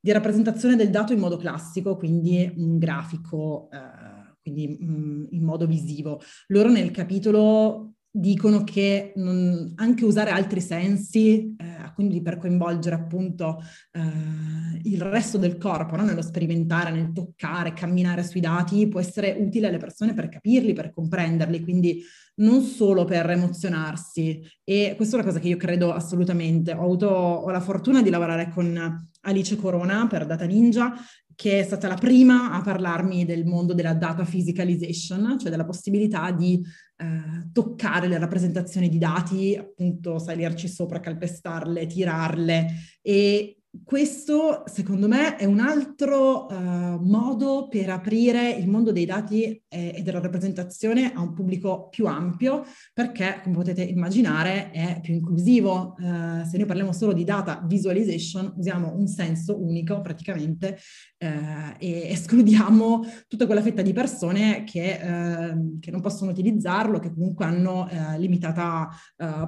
S3: di, rappresentazione del dato in modo classico, quindi un grafico, eh, quindi mh, mm, in modo visivo. Loro nel capitolo dicono che non, anche usare altri sensi, eh, quindi per coinvolgere appunto eh, il resto del corpo, no? nello sperimentare, nel toccare, camminare sui dati, può essere utile alle persone per capirli, per comprenderli, quindi non solo per emozionarsi. E questa è una cosa che io credo assolutamente. Ho avuto ho la fortuna di lavorare con Alice Corona per Data Ninja che è stata la prima a parlarmi del mondo della data physicalization, cioè della possibilità di eh, toccare le rappresentazioni di dati, appunto salirci sopra, calpestarle, tirarle. E questo, secondo me, è un altro uh, modo per aprire il mondo dei dati e, e, della rappresentazione a un pubblico più ampio, perché, come potete immaginare, è più inclusivo. Uh, se noi parliamo solo di data visualization, usiamo un senso unico praticamente uh, e escludiamo tutta quella fetta di persone che, ehm, che non possono utilizzarlo, che comunque hanno limitata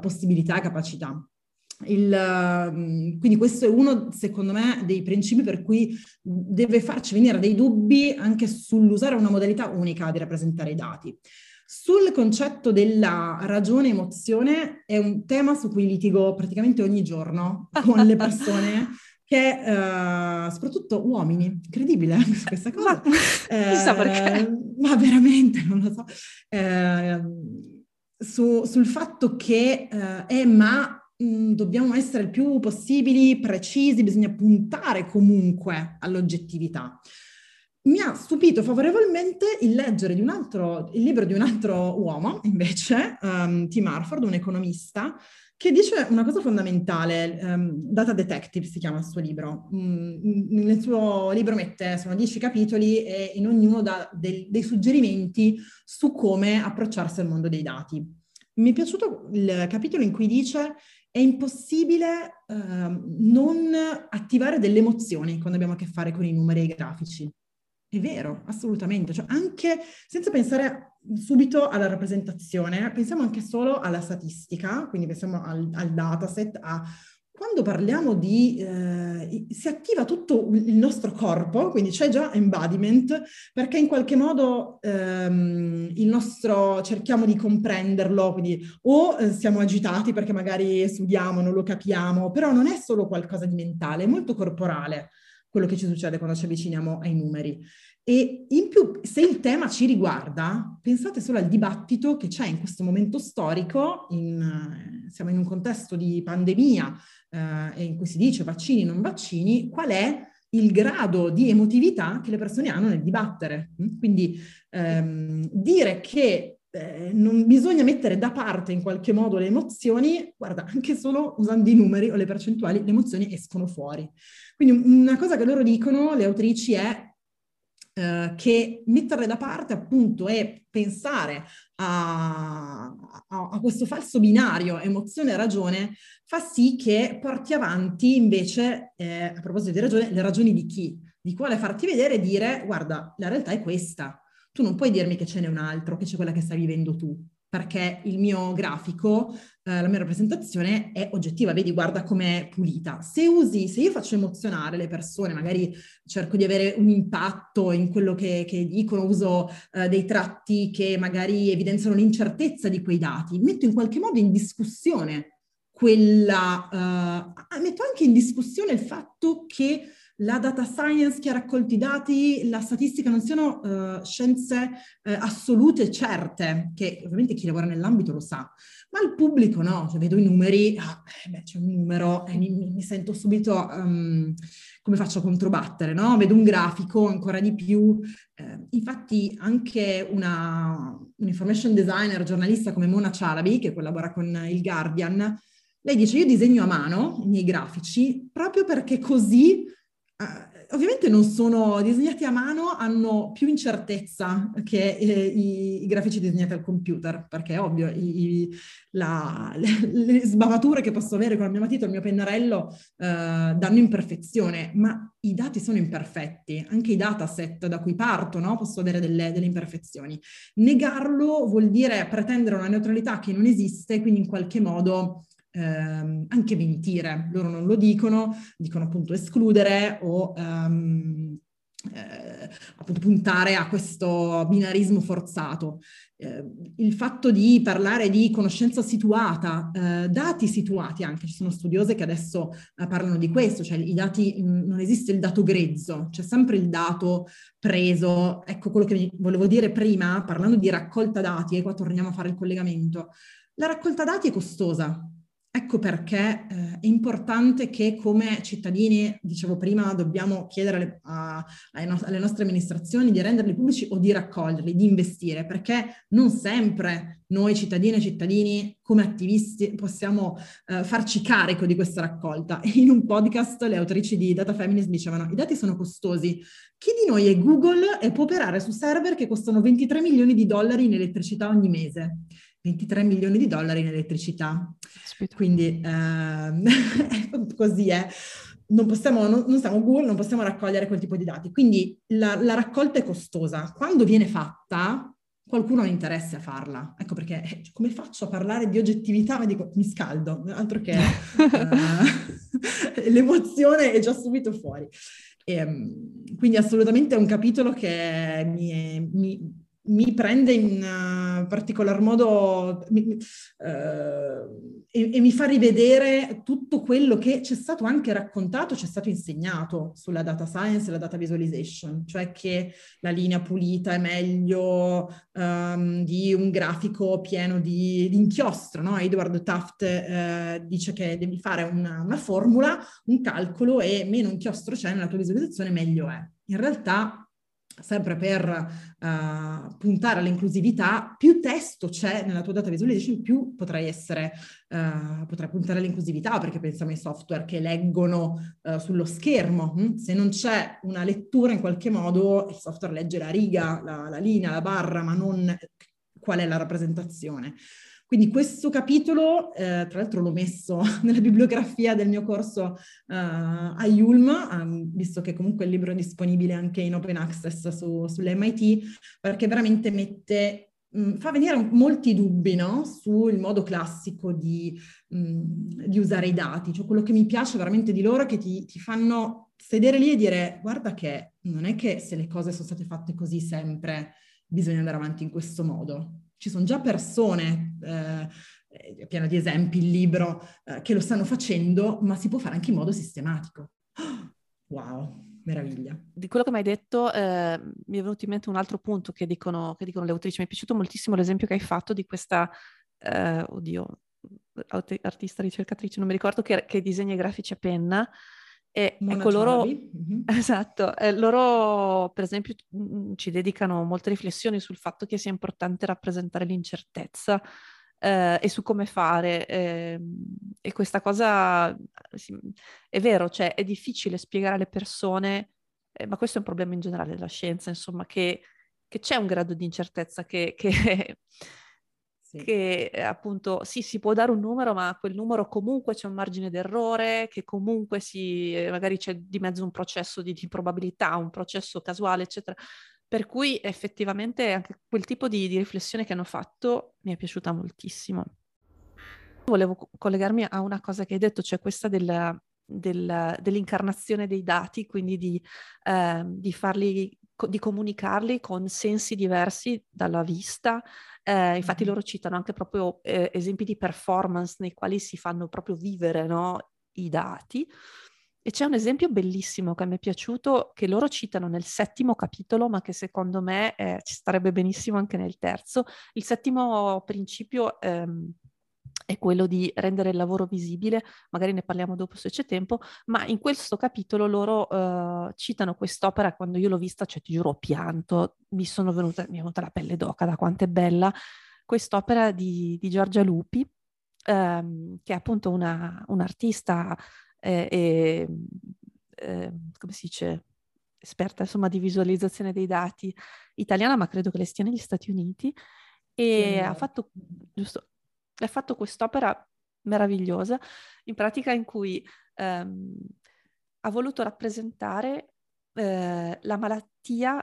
S3: possibilità e capacità. Il, ehm, quindi questo è uno, secondo me, dei principi per cui deve farci venire dei dubbi anche sull'usare una modalità unica di rappresentare i dati. Sul concetto della ragione emozione è un tema su cui litigo praticamente ogni giorno con le persone <laughs> che, uh, soprattutto uomini, incredibile <laughs> questa cosa.
S2: Ma, eh, chissà perché.
S3: Ma veramente, non lo so. Eh, su, sul fatto che, uh, eh, ma Mm, dobbiamo essere il più possibili precisi, bisogna puntare comunque all'oggettività. Mi ha stupito favorevolmente il leggere di un altro, il libro di un altro uomo, invece, um, Tim Harford, un economista, che dice una cosa fondamentale, um, Data Detective si chiama il suo libro. Mm, nel suo libro mette, sono dieci capitoli e in ognuno dà del, dei suggerimenti su come approcciarsi al mondo dei dati. Mi è piaciuto il capitolo in cui dice è impossibile uh, non attivare delle emozioni quando abbiamo a che fare con i numeri e i grafici. È vero, assolutamente. Cioè, anche senza pensare subito alla rappresentazione, pensiamo anche solo alla statistica, quindi pensiamo al, al dataset, a quando parliamo di, eh, si attiva tutto il nostro corpo, quindi c'è già embodiment, perché in qualche modo ehm, il nostro, cerchiamo di comprenderlo, quindi o eh, siamo agitati perché magari studiamo, non lo capiamo, però non è solo qualcosa di mentale, è molto corporale quello che ci succede quando ci avviciniamo ai numeri. E in più, se il tema ci riguarda, pensate solo al dibattito che c'è in questo momento storico, in, eh, siamo in un contesto di pandemia eh, in cui si dice vaccini, non vaccini, qual è il grado di emotività che le persone hanno nel dibattere. Mm? Quindi ehm, dire che eh, non bisogna mettere da parte in qualche modo le emozioni, guarda, anche solo usando i numeri o le percentuali, le emozioni escono fuori. Quindi una cosa che loro dicono, le autrici, è eh, che metterle da parte appunto e pensare a, a, a questo falso binario emozione e ragione fa sì che porti avanti invece, eh, a proposito di ragione, le ragioni di chi? Di quale farti vedere e dire guarda, la realtà è questa. Tu non puoi dirmi che ce n'è un altro, che c'è quella che stai vivendo tu perché il mio grafico, eh, la mia rappresentazione è oggettiva, vedi, guarda com'è pulita. Se usi, se io faccio emozionare le persone, magari cerco di avere un impatto in quello che, che dicono, uso eh, dei tratti che magari evidenziano l'incertezza di quei dati, metto in qualche modo in discussione quella, uh, metto anche in discussione il fatto che la data science che ha raccolto i dati, la statistica non siano uh, scienze uh, assolute, certe, che ovviamente chi lavora nell'ambito lo sa, ma il pubblico no, cioè vedo i numeri, ah, eh, beh, c'è un numero e mi, mi sento subito um, come faccio a controbattere, no? Vedo un grafico ancora di più. Eh, infatti anche una, un information designer, giornalista come Mona Chalabi, che collabora con il Guardian, lei dice io disegno a mano i miei grafici proprio perché così Uh, ovviamente non sono disegnati a mano, hanno più incertezza che eh, i, i, grafici disegnati al computer, perché ovvio, i, la, le, le, sbavature che posso avere con il mio matito e il mio pennarello uh, danno imperfezione, ma i dati sono imperfetti, anche i dataset da cui parto no? posso avere delle, delle imperfezioni. Negarlo vuol dire pretendere una neutralità che non esiste, quindi in qualche modo ehm, anche mentire, loro non lo dicono, dicono appunto escludere o ehm, eh, appunto puntare a questo binarismo forzato. Eh, il fatto di parlare di conoscenza situata, eh, dati situati anche, ci sono studiose che adesso eh, parlano di questo, cioè i dati, mh, non esiste il dato grezzo, c'è sempre il dato preso, ecco quello che volevo dire prima, parlando di raccolta dati, e qua torniamo a fare il collegamento, la raccolta dati è costosa, Ecco perché eh, è importante che come cittadini, dicevo prima, dobbiamo chiedere alle, a, alle nostre amministrazioni di renderli pubblici o di raccoglierli, di investire, perché non sempre noi cittadine e cittadini come attivisti possiamo eh, farci carico di questa raccolta. <laughs> In un podcast le autrici di Data Feminist dicevano i dati sono costosi, chi di noi è Google e può operare su server che costano 23 milioni di dollari in elettricità ogni mese? 23 milioni di dollari in elettricità. Aspetta. Quindi eh, <laughs> così è. Non possiamo, non, non siamo Google, non possiamo raccogliere quel tipo di dati. Quindi la, la raccolta è costosa. Quando viene fatta, qualcuno ha interesse a farla. Ecco perché eh, come faccio a parlare di oggettività? Ma dico, mi scaldo, altro che uh, <laughs> l'emozione è già subito fuori. E, ehm, quindi assolutamente è un capitolo che mi, mi, mi prende in uh, particolar modo mi, uh, e, e, mi fa rivedere tutto quello che c'è stato anche raccontato, c'è stato insegnato sulla data science e la data visualization, cioè che la linea pulita è meglio um, di un grafico pieno di, di inchiostro. No? Edward Taft uh, dice che devi fare una, una formula, un calcolo e meno inchiostro c'è nella tua visualizzazione meglio è. In realtà sempre per uh, puntare all'inclusività, più testo c'è nella tua data visualization, più potrai essere, uh, potrai puntare all'inclusività, perché pensiamo ai software che leggono uh, sullo schermo. Hm? Se non c'è una lettura in qualche modo, il software legge la riga, la, la linea, la barra, ma non qual è la rappresentazione. Quindi questo capitolo, eh, tra l'altro l'ho messo <laughs> nella bibliografia del mio corso uh, a Yulm, um, visto che comunque il libro è disponibile anche in open access su, sull'MIT, perché veramente mette, mm, fa venire molti dubbi no? sul modo classico di, mh, mm, di, usare i dati. Cioè quello che mi piace veramente di loro è che ti, ti fanno sedere lì e dire guarda che non è che se le cose sono state fatte così sempre bisogna andare avanti in questo modo ci sono già persone, eh, pieno di esempi il libro, eh, che lo stanno facendo, ma si può fare anche in modo sistematico. <gasps> Wow, meraviglia.
S2: Di quello che mi hai detto eh, mi è venuto in mente un altro punto che dicono, che dicono le autrici. Mi è piaciuto moltissimo l'esempio che hai fatto di questa, eh, oddio, artista ricercatrice, non mi ricordo, che, che disegna i grafici a penna e ecco loro, mm-hmm. <laughs> esatto, eh, loro per esempio mm, ci dedicano molte riflessioni sul fatto che sia importante rappresentare l'incertezza eh, e su come fare. Eh, e questa cosa sì, è vero, cioè è difficile spiegare alle persone, eh, ma questo è un problema in generale della scienza, insomma, che, che c'è un grado di incertezza che, che <laughs> sì. che eh, appunto sì, si può dare un numero, ma quel numero comunque c'è un margine d'errore, che comunque si, eh, magari c'è di mezzo un processo di, di, probabilità, un processo casuale, eccetera. Per cui effettivamente anche quel tipo di, di riflessione che hanno fatto mi è piaciuta moltissimo. Volevo collegarmi a una cosa che hai detto, cioè questa del, del, dell'incarnazione dei dati, quindi di, eh, di farli di comunicarli con sensi diversi dalla vista, eh, infatti loro citano anche proprio eh, esempi di performance nei quali si fanno proprio vivere no, i dati. E c'è un esempio bellissimo che mi è piaciuto, che loro citano nel settimo capitolo, ma che secondo me eh, ci starebbe benissimo anche nel terzo. Il settimo principio ehm, è quello di rendere il lavoro visibile, magari ne parliamo dopo se c'è tempo, ma in questo capitolo loro uh, citano quest'opera, quando io l'ho vista, cioè ti giuro ho pianto, mi, sono venuta, mi è venuta la pelle d'oca da quanto è bella, quest'opera di, di Giorgia Lupi, um, che è appunto una, un'artista eh, eh, come si dice, esperta insomma di visualizzazione dei dati italiana, ma credo che le stia negli Stati Uniti, e sì. ha fatto, giusto, ha fatto quest'opera meravigliosa, in pratica in cui ehm, ha voluto rappresentare eh, la malattia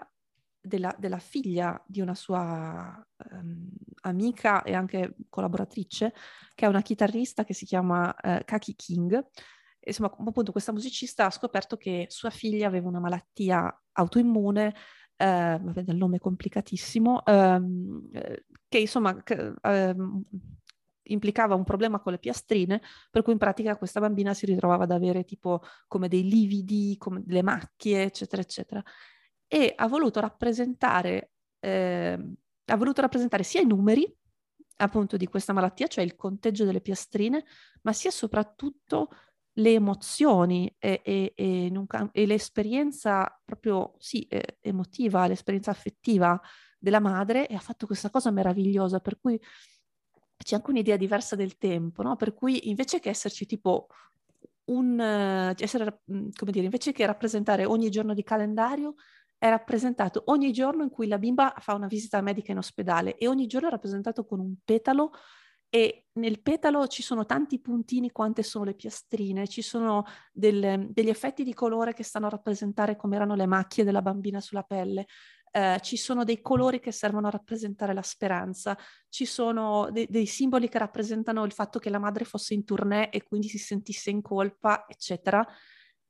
S2: della, della, figlia di una sua um, amica e anche collaboratrice, che è una chitarrista che si chiama uh, Kaki King. Insomma, appunto, questa musicista ha scoperto che sua figlia aveva una malattia autoimmune, eh, vabbè, dal nome complicatissimo, ehm, che insomma che, ehm, implicava un problema con le piastrine, per cui in pratica questa bambina si ritrovava ad avere tipo come dei lividi, come delle macchie, eccetera, eccetera. E ha voluto rappresentare, eh, ha voluto rappresentare sia i numeri appunto di questa malattia, cioè il conteggio delle piastrine, ma sia soprattutto le emozioni e, e, e, e l'esperienza proprio, sì, emotiva, l'esperienza affettiva della madre e ha fatto questa cosa meravigliosa, per cui c'è anche un'idea diversa del tempo, no? Per cui invece che esserci tipo un, essere, mhmm, come dire, invece che rappresentare ogni giorno di calendario, è rappresentato ogni giorno in cui la bimba fa una visita medica in ospedale e ogni giorno è rappresentato con un petalo e nel petalo ci sono tanti puntini quante sono le piastrine, ci sono del, degli effetti di colore che stanno a rappresentare come erano le macchie della bambina sulla pelle, eh, ci sono dei colori che servono a rappresentare la speranza, ci sono de- dei simboli che rappresentano il fatto che la madre fosse in tournée e quindi si sentisse in colpa, eccetera.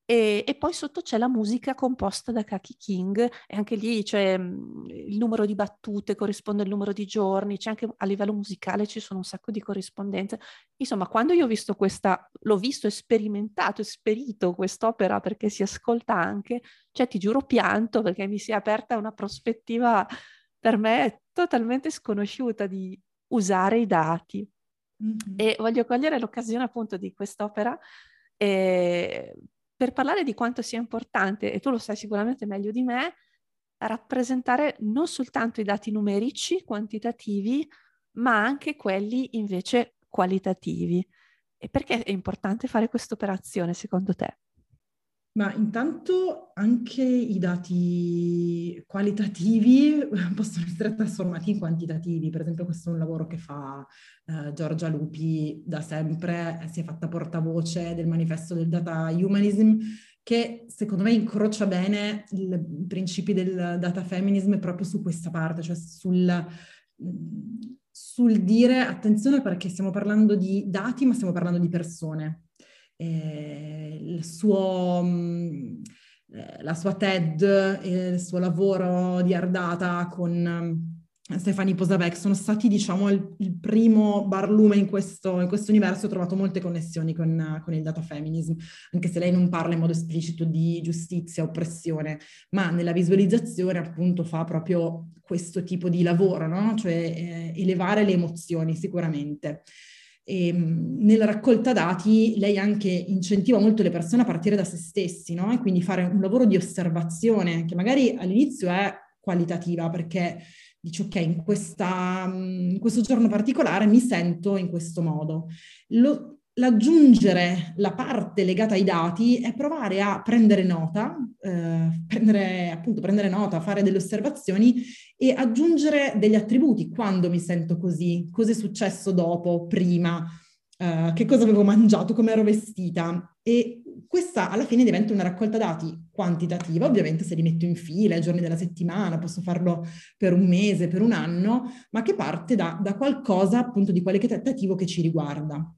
S2: E, e, poi sotto c'è la musica composta da Kaki King e anche lì c'è mh, il numero di battute corrisponde al numero di giorni, c'è anche a livello musicale ci sono un sacco di corrispondenze. Insomma, quando io ho visto questa, l'ho visto, sperimentato, esperito quest'opera perché si ascolta anche, cioè ti giuro pianto perché mi si è aperta una prospettiva per me totalmente sconosciuta di usare i dati. Mm-hmm. E voglio cogliere l'occasione appunto di quest'opera eh, per parlare di quanto sia importante, e tu lo sai sicuramente meglio di me, rappresentare non soltanto i dati numerici, quantitativi, ma anche quelli invece qualitativi. E perché è importante fare questa operazione secondo te?
S3: Ma intanto anche i dati qualitativi <laughs> possono essere trasformati in quantitativi. Per esempio questo è un lavoro che fa eh, Giorgia Lupi da sempre, si è fatta portavoce del manifesto del data humanism, che secondo me incrocia bene i principi del data feminism proprio su questa parte, cioè sul, sul dire attenzione perché stiamo parlando di dati ma stiamo parlando di persone eh, suo, mh, eh, la sua TED e il suo lavoro di Ardata con Stefani Posavec sono stati, diciamo, il, il primo barlume in questo, in questo, universo. Ho trovato molte connessioni con, con, il data feminism, anche se lei non parla in modo esplicito di giustizia, oppressione, ma nella visualizzazione appunto fa proprio questo tipo di lavoro, no? Cioè eh, elevare le emozioni sicuramente. E, ehm, nella raccolta dati lei anche incentiva molto le persone a partire da se stessi, no? E quindi fare un lavoro di osservazione che magari all'inizio è qualitativa perché dici ok, in, questa, in questo giorno particolare mi sento in questo modo. Lo, l'aggiungere la parte legata ai dati è provare a prendere nota, eh, prendere, appunto, prendere nota, fare delle osservazioni e aggiungere degli attributi. Quando mi sento così? Cosa è successo dopo, prima? Uh, che cosa avevo mangiato, come ero vestita e questa alla fine diventa una raccolta dati quantitativa, ovviamente se li metto in fila i giorni della settimana, posso farlo per un mese, per un anno, ma che parte da, da qualcosa appunto di qualitativo che ci riguarda.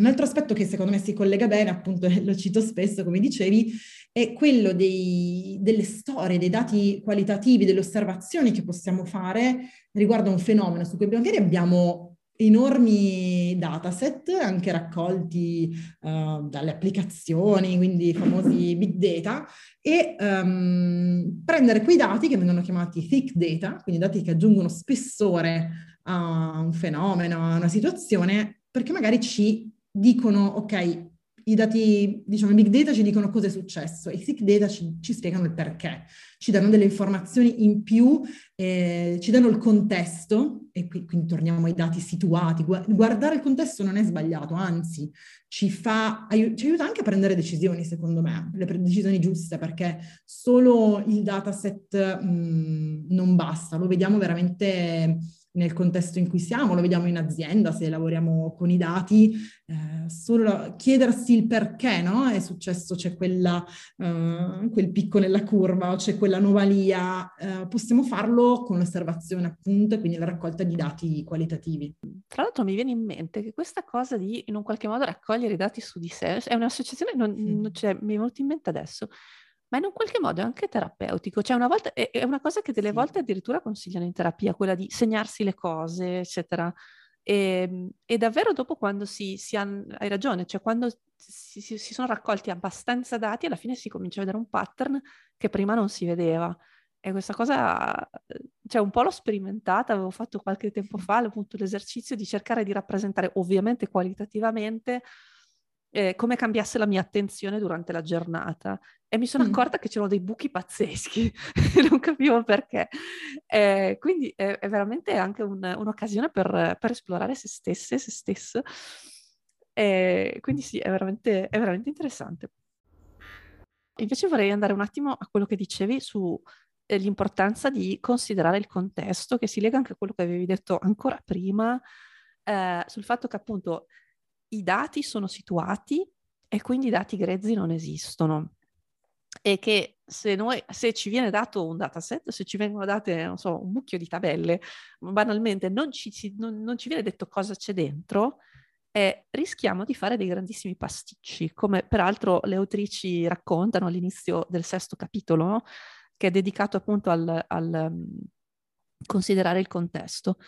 S3: Un altro aspetto che secondo me si collega bene, appunto <laughs> lo cito spesso, come dicevi, è quello dei, delle storie, dei dati qualitativi, delle osservazioni che possiamo fare riguardo a un fenomeno su cui magari abbiamo enormi dataset, anche raccolti uh, dalle applicazioni, quindi i famosi big data, e um, prendere quei dati che vengono chiamati thick data, quindi dati che aggiungono spessore a un fenomeno, a una situazione, perché magari ci dicono, ok, i dati, diciamo, i big data ci dicono cosa è successo, i thick data ci, ci spiegano il perché, ci danno delle informazioni in più, eh, ci danno il contesto, e qui, quindi torniamo ai dati situati. Guardare il contesto non è sbagliato, anzi, ci, fa, ci aiuta anche a prendere decisioni, secondo me, le decisioni giuste, perché solo il dataset mh, non basta, lo vediamo veramente nel contesto in cui siamo, lo vediamo in azienda se lavoriamo con i dati, eh, solo chiedersi il perché no? è successo, c'è quella, uh, quel picco nella curva o c'è quella anomalia, uh, possiamo farlo con l'osservazione appunto e quindi la raccolta di dati qualitativi.
S2: Tra l'altro mi viene in mente che questa cosa di in un qualche modo raccogliere i dati su di sé è un'associazione, non, non cioè, mi è venuto in mente adesso, ma in un qualche modo è anche terapeutico. Cioè una volta, è, è una cosa che delle sì. volte addirittura consigliano in terapia, quella di segnarsi le cose, eccetera. E, ehm, e davvero dopo quando si, si ha, hai ragione, cioè quando si, si, si, sono raccolti abbastanza dati, alla fine si comincia a vedere un pattern che prima non si vedeva. E questa cosa, cioè un po' l'ho sperimentata, avevo fatto qualche tempo fa appunto l'esercizio di cercare di rappresentare ovviamente qualitativamente eh, come cambiasse la mia attenzione durante la giornata e mi sono mm. accorta che c'erano dei buchi pazzeschi e <laughs> non capivo perché. Eh, quindi è, è, veramente anche un, un'occasione per, per, esplorare se stesse, se stesso. E quindi sì, è veramente, è veramente interessante. Invece vorrei andare un attimo a quello che dicevi sull'importanza eh, di considerare il contesto, che si lega anche a quello che avevi detto ancora prima, eh, sul fatto che appunto i dati sono situati e quindi i dati grezzi non esistono. E che se, noi, se ci viene dato un dataset, se ci vengono date, so, un mucchio di tabelle, banalmente non ci, non, non ci viene detto cosa c'è dentro, eh, rischiamo di fare dei grandissimi pasticci, come peraltro le autrici raccontano all'inizio del sesto capitolo, che è dedicato appunto al, al um, considerare il contesto.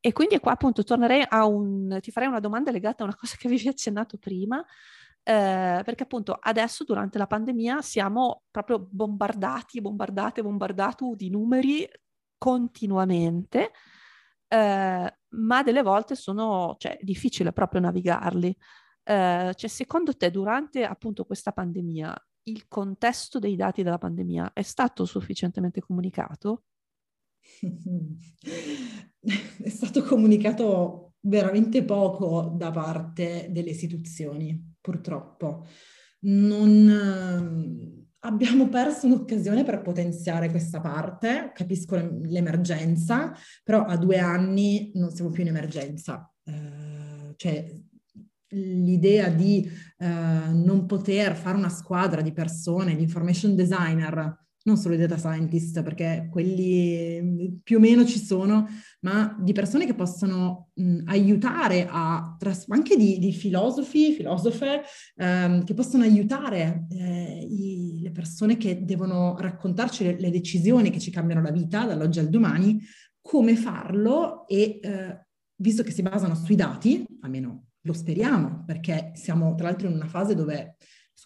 S2: E quindi qua appunto tornerei a un, ti farei una domanda legata a una cosa che avevi accennato prima, eh, perché appunto adesso durante la pandemia siamo proprio bombardati, bombardate, bombardato di numeri continuamente, eh, ma delle volte sono, cioè, difficile proprio navigarli. Eh, cioè, secondo te durante appunto questa pandemia il contesto dei dati della pandemia è stato sufficientemente comunicato? <laughs> <laughs>
S3: è stato comunicato veramente poco da parte delle istituzioni, purtroppo. Non, ehm, abbiamo perso un'occasione per potenziare questa parte, capisco l'emergenza, però a due anni non siamo più in emergenza. Eh, cioè, l'idea di eh, non poter fare una squadra di persone, di information designer, non solo i data scientist, perché quelli più o meno ci sono, ma di persone che possono mh, aiutare a, tras- anche di, di, filosofi, filosofe, ehm, che possono aiutare eh, i, le persone che devono raccontarci le, le, decisioni che ci cambiano la vita dall'oggi al domani, come farlo e eh, visto che si basano sui dati, almeno lo speriamo, perché siamo tra l'altro in una fase dove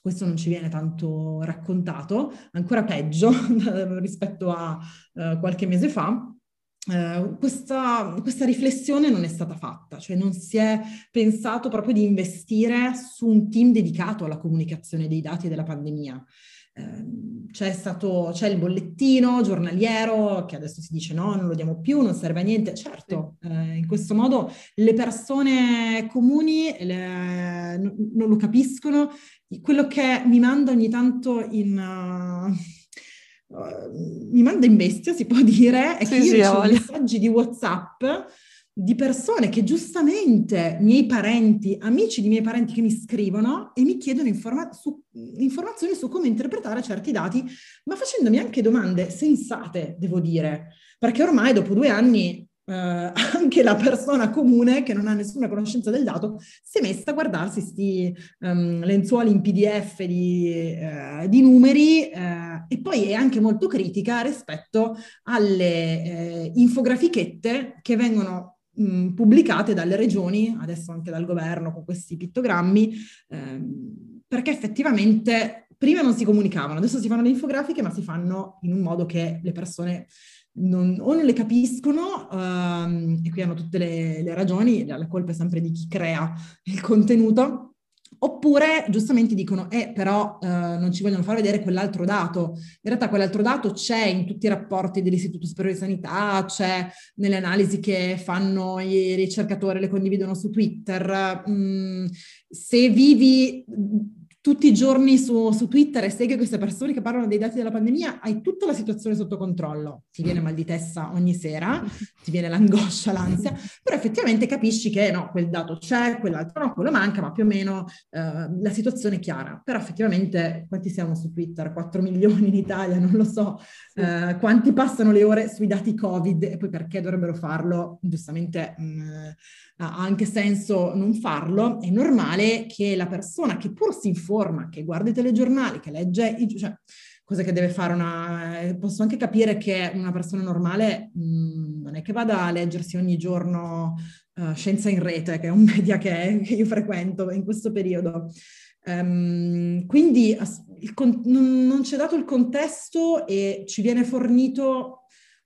S3: questo non ci viene tanto raccontato, ancora peggio <laughs> rispetto a uh, qualche mese fa. Uh, questa, questa, riflessione non è stata fatta, cioè non si è pensato proprio di investire su un team dedicato alla comunicazione dei dati della pandemia. Ehm, c'è stato, c'è il bollettino giornaliero che adesso si dice no, non lo diamo più, non serve a niente. Certo, eh, in questo modo le persone comuni le, non lo capiscono. Quello che mi manda ogni tanto in... Uh, uh, mi manda in bestia, si può dire, è sì, che io sì, ricevo messaggi di WhatsApp di persone che giustamente, miei parenti, amici di miei parenti che mi scrivono e mi chiedono informa- su, informazioni su come interpretare certi dati, ma facendomi anche domande sensate, devo dire, perché ormai dopo due anni eh, anche la persona comune che non ha nessuna conoscenza del dato si è messa a guardarsi questi um, ehm, lenzuoli in PDF di, eh, di numeri eh, e poi è anche molto critica rispetto alle eh, infografichette che vengono mh, pubblicate dalle regioni, adesso anche dal governo con questi pittogrammi, ehm, perché effettivamente prima non si comunicavano, adesso si fanno le infografiche, ma si fanno in un modo che le persone non, o non le capiscono, um, e qui hanno tutte le, le ragioni, la colpa è sempre di chi crea il contenuto, Oppure giustamente dicono, eh, però eh, non ci vogliono far vedere quell'altro dato. In realtà quell'altro dato c'è in tutti i rapporti dell'Istituto Superiore di Sanità, c'è nelle analisi che fanno i ricercatori, le condividono su Twitter. Mm, se vivi tutti i giorni su, su, Twitter e segui queste persone che parlano dei dati della pandemia, hai tutta la situazione sotto controllo. Ti viene mal di testa ogni sera, <laughs> ti viene l'angoscia, l'ansia, però effettivamente capisci che no, quel dato c'è, quell'altro no, quello manca, ma più o meno eh, la situazione è chiara. Però effettivamente quanti siamo su Twitter? 4 milioni in Italia, non lo so. Eh, quanti passano le ore sui dati Covid e poi perché dovrebbero farlo? Giustamente mh, mm, ha anche senso non farlo. È normale che la persona che pur si informa che guarda i telegiornali, che legge, cioè, cosa che deve fare una... Eh, posso anche capire che una persona normale mh, mm, non è che vada a leggersi ogni giorno uh, Scienza in Rete, che è un <laughs> media che, che io frequento in questo periodo. Um, quindi con- non, non ci è dato il contesto e ci viene fornito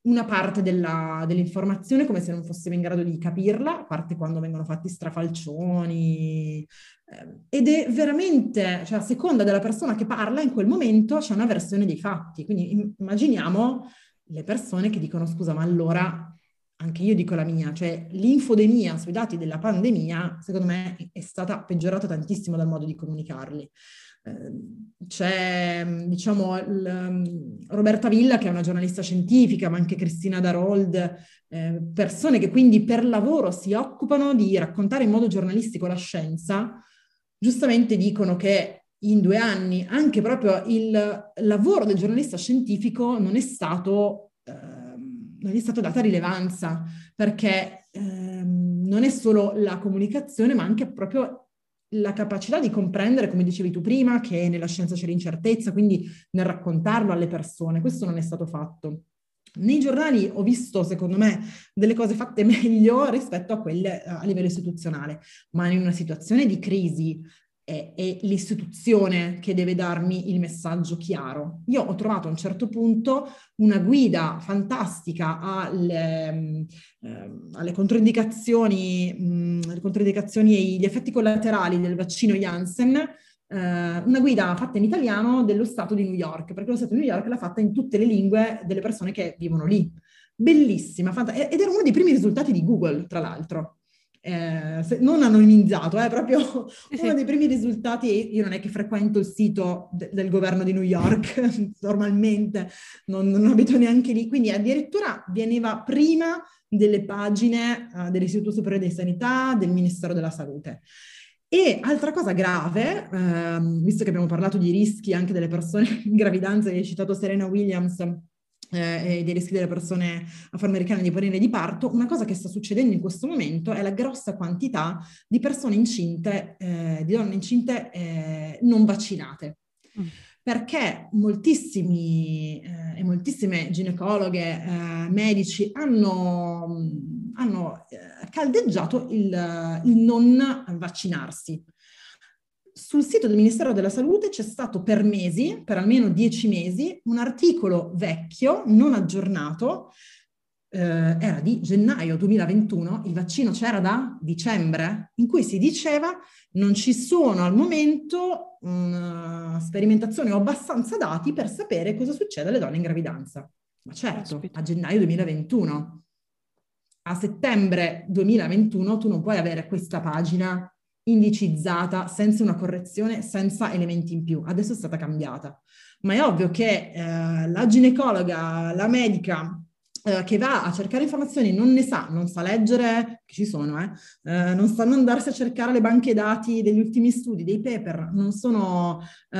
S3: una parte della, dell'informazione come se non fossimo in grado di capirla, a parte quando vengono fatti strafalcioni. Eh, ed è veramente, cioè a seconda della persona che parla in quel momento c'è una versione dei fatti. Quindi immaginiamo le persone che dicono scusa, ma allora anche io dico la mia, cioè l'infodemia sui dati della pandemia, secondo me, è stata peggiorata tantissimo dal modo di comunicarli. Ehm, c'è, diciamo, il, ehm, Roberta Villa, che è una giornalista scientifica, ma anche Cristina Darold, eh, persone che quindi per lavoro si occupano di raccontare in modo giornalistico la scienza, giustamente dicono che in due anni anche proprio il lavoro del giornalista scientifico non è stato... Eh, non è stata data rilevanza, perché ehm, non è solo la comunicazione, ma anche proprio la capacità di comprendere, come dicevi tu prima, che nella scienza c'è l'incertezza, quindi nel raccontarlo alle persone. Questo non è stato fatto. Nei giornali ho visto, secondo me, delle cose fatte <laughs> meglio rispetto a quelle a livello istituzionale, ma in una situazione di crisi è, è, l'istituzione che deve darmi il messaggio chiaro. Io ho trovato a un certo punto una guida fantastica alle, eh, alle controindicazioni, mh, le controindicazioni e gli effetti collaterali del vaccino Janssen, eh, una guida fatta in italiano dello Stato di New York, perché lo Stato di New York l'ha fatta in tutte le lingue delle persone che vivono lì. Bellissima, fant- ed era uno dei primi risultati di Google, tra l'altro eh, non anonimizzato, è eh, proprio <laughs> uno dei primi risultati. Io non è che frequento il sito de- del governo di New York, <laughs> normalmente non, non, abito neanche lì, quindi addirittura veniva prima delle pagine uh, dell'Istituto Superiore di Sanità, del Ministero della Salute. E altra cosa grave, ehm, visto che abbiamo parlato di rischi anche delle persone in gravidanza, hai citato Serena Williams eh, e dei rischi delle persone afroamericane di morire di parto, una cosa che sta succedendo in questo momento è la grossa quantità di persone incinte, eh, di donne incinte eh, non vaccinate. Mm. Perché moltissimi eh, e moltissime ginecologhe, eh, medici hanno, hanno eh, caldeggiato il, il non vaccinarsi sul sito del Ministero della Salute c'è stato per mesi, per almeno dieci mesi, un articolo vecchio, non aggiornato, eh, era di gennaio 2021, il vaccino c'era da dicembre, in cui si diceva non ci sono al momento uh, sperimentazioni o abbastanza dati per sapere cosa succede alle donne in gravidanza. Ma certo, a gennaio 2021. A settembre 2021 tu non puoi avere questa pagina indicizzata, senza una correzione, senza elementi in più. Adesso è stata cambiata. Ma è ovvio che eh, la ginecologa, la medica eh, che va a cercare informazioni non ne sa, non sa leggere, ci sono, eh, eh non sanno andarsi a cercare le banche dati degli ultimi studi, dei paper, non sono eh,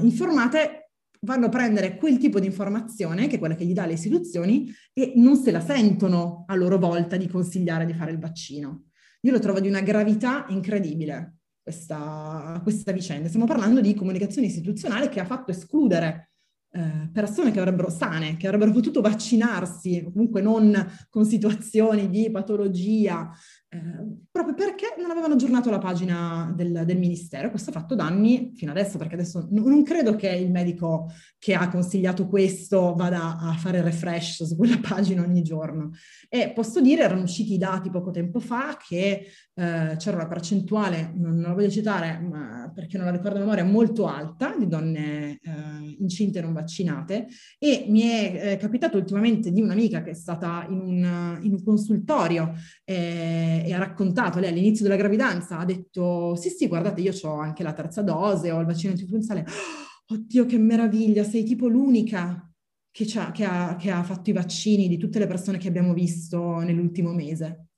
S3: informate, vanno a prendere quel tipo di informazione, che è quella che gli dà le istituzioni, e non se la sentono a loro volta di consigliare di fare il vaccino. Io lo trovo di una gravità incredibile questa, questa vicenda. Stiamo parlando di comunicazione istituzionale che ha fatto escludere eh, persone che avrebbero sane, che avrebbero potuto vaccinarsi, comunque non con situazioni di patologia, eh, proprio perché non avevano aggiornato la pagina del, del, Ministero. Questo ha fatto danni fino adesso, perché adesso n- non credo che il medico che ha consigliato questo vada a fare refresh su quella <laughs> pagina ogni giorno. E posso dire, erano usciti i dati poco tempo fa che eh, c'era una percentuale, non, non la voglio citare ma perché non la ricordo a memoria, molto alta di donne eh, incinte non vaccinate e mi è eh, capitato ultimamente di un'amica che è stata in un, in un consultorio eh, e ha raccontato, lei all'inizio della gravidanza ha detto sì sì guardate io ho anche la terza dose, ho il vaccino influenzale, oh, oddio che meraviglia, sei tipo l'unica che, che, ha, che ha fatto i vaccini di tutte le persone che abbiamo visto nell'ultimo mese.